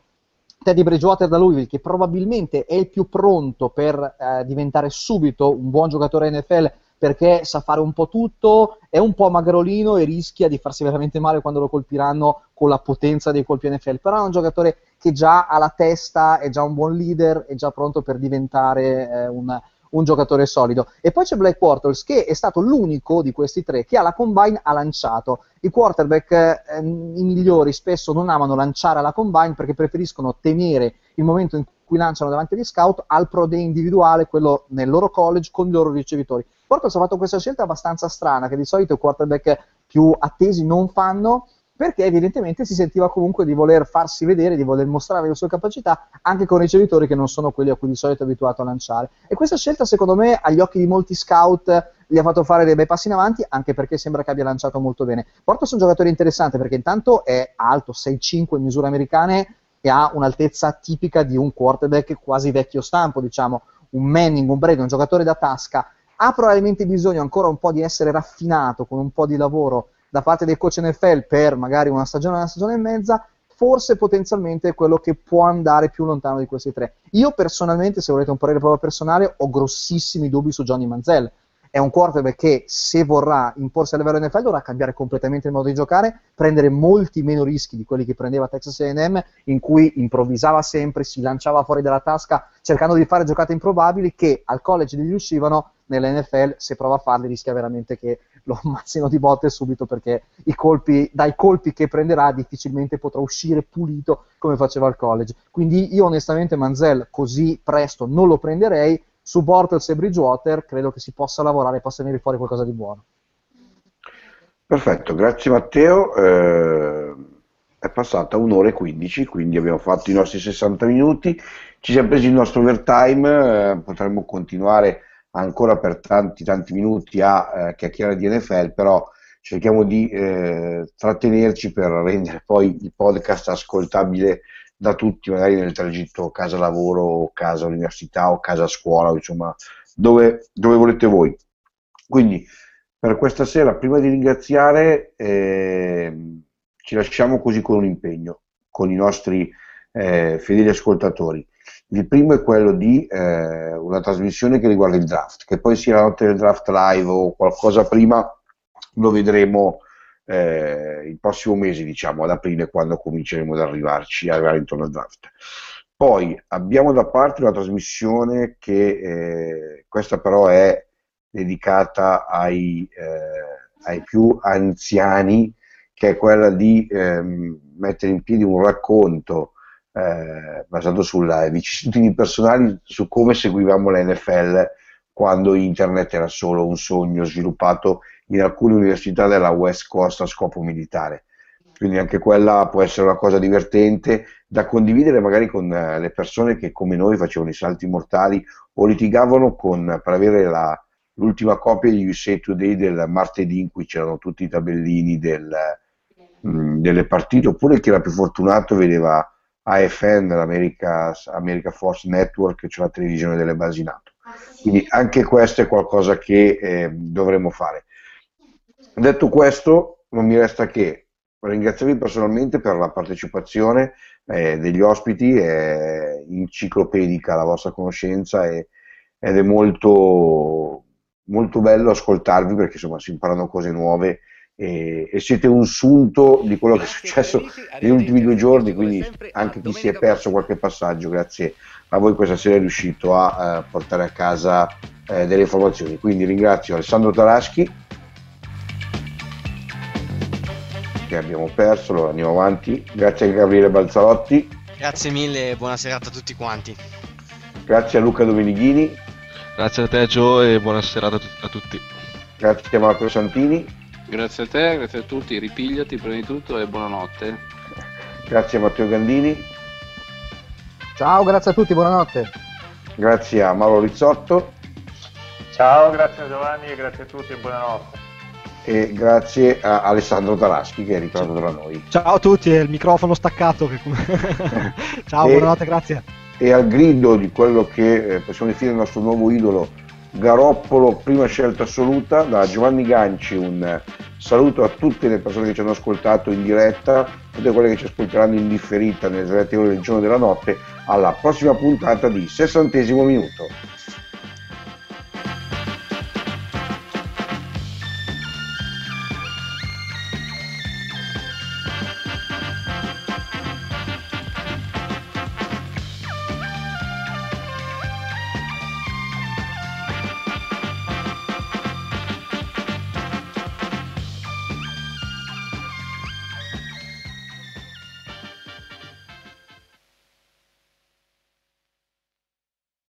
Teddy Bridgewater da Louisville, che probabilmente è il più pronto per eh, diventare subito un buon giocatore NFL perché sa fare un po' tutto, è un po' magrolino e rischia di farsi veramente male quando lo colpiranno con la potenza dei colpi NFL, però è un giocatore che già ha la testa, è già un buon leader, è già pronto per diventare eh, un, un giocatore solido. E poi c'è Black Portals, che è stato l'unico di questi tre che alla combine ha lanciato. I quarterback, eh, i migliori, spesso non amano lanciare alla combine perché preferiscono tenere il momento in cui lanciano davanti agli scout al pro day individuale, quello nel loro college con i loro ricevitori. Bortles ha fatto questa scelta abbastanza strana, che di solito i quarterback più attesi non fanno, perché evidentemente si sentiva comunque di voler farsi vedere, di voler mostrare le sue capacità anche con ricevitori che non sono quelli a cui di solito è abituato a lanciare. E questa scelta, secondo me, agli occhi di molti scout gli ha fatto fare dei bei passi in avanti, anche perché sembra che abbia lanciato molto bene. Portos è un giocatore interessante perché intanto è alto, 6'5 in misure americane e ha un'altezza tipica di un quarterback quasi vecchio stampo, diciamo, un Manning, un Brady, un giocatore da tasca. Ha probabilmente bisogno ancora un po' di essere raffinato con un po' di lavoro da parte dei coach NFL per magari una stagione, una stagione e mezza, forse potenzialmente è quello che può andare più lontano di questi tre. Io personalmente, se volete un parere proprio personale, ho grossissimi dubbi su Johnny Manziel. È un quarterback che se vorrà imporsi a livello NFL dovrà cambiare completamente il modo di giocare, prendere molti meno rischi di quelli che prendeva Texas A&M, in cui improvvisava sempre, si lanciava fuori dalla tasca cercando di fare giocate improbabili che al college gli riuscivano, nell'NFL se prova a farli rischia veramente che lo ammazzino di botte subito perché colpi, dai colpi che prenderà difficilmente potrà uscire pulito come faceva al college. Quindi io onestamente Manziel così presto non lo prenderei, su Bortles e Bridgewater credo che si possa lavorare e possa venire fuori qualcosa di buono. Perfetto, grazie Matteo. Eh, è passata un'ora e 15, quindi abbiamo fatto i nostri 60 minuti, ci siamo presi il nostro overtime, eh, potremmo continuare ancora per tanti tanti minuti a eh, chiacchierare di NFL, però cerchiamo di eh, trattenerci per rendere poi il podcast ascoltabile da tutti, magari nel tragitto casa lavoro, o casa università o casa scuola, insomma, dove, dove volete voi. Quindi per questa sera, prima di ringraziare, eh, ci lasciamo così con un impegno, con i nostri eh, fedeli ascoltatori. Il primo è quello di eh, una trasmissione che riguarda il draft, che poi sia la notte del draft live o qualcosa prima, lo vedremo eh, il prossimo mese, diciamo, ad aprile, quando cominceremo ad arrivarci, arrivare intorno al draft. Poi abbiamo da parte una trasmissione che, eh, questa però è dedicata ai, eh, ai più anziani, che è quella di ehm, mettere in piedi un racconto eh, basato sulle vicissitudini personali su come seguivamo la NFL quando internet era solo un sogno sviluppato in alcune università della West Coast a scopo militare. Quindi anche quella può essere una cosa divertente da condividere magari con eh, le persone che come noi facevano i salti mortali o litigavano con, per avere la, l'ultima copia di USA Today del martedì in cui c'erano tutti i tabellini del, mh, mm, delle partite, oppure chi era più fortunato vedeva AFN, l'America America Force Network, cioè la televisione delle basi NATO. Quindi anche questo è qualcosa che eh, dovremmo fare. Detto questo, non mi resta che ringraziarvi personalmente per la partecipazione eh, degli ospiti, è enciclopedica la vostra conoscenza e, ed è molto, molto bello ascoltarvi perché insomma si imparano cose nuove e, e, siete un sunto di quello che è successo negli ultimi due giorni, quindi anche chi si è perso qualche passaggio, grazie a voi questa sera è riuscito a uh, portare a casa uh, delle informazioni. Quindi ringrazio Alessandro Taraschi, che abbiamo perso, allora andiamo avanti, grazie a Gabriele Balzarotti. Grazie mille e buona serata a tutti quanti. Grazie a Luca Domenighini. Grazie a te Gio e buona serata a tutti. Grazie a Marco Santini. Grazie a te, grazie a tutti, ripigliati prima di tutto e buonanotte. Grazie a Matteo Gandini. Ciao, grazie a tutti, buonanotte. Grazie a Mauro Rizzotto. Ciao, grazie a Giovanni e grazie a tutti e buonanotte. E grazie a Alessandro Taraschi che è ritornato tra noi. Ciao a tutti, è il microfono staccato. Ciao, e, buonanotte, grazie. E al grido di quello che eh, possiamo definire il nostro nuovo idolo Garoppolo, prima scelta assoluta, da Giovanni Ganci un saluto a tutte le persone che ci hanno ascoltato in diretta, tutte quelle che ci ascolteranno in differita nelle svariate ore del giorno e della notte, alla prossima puntata di sessantesimo minuto.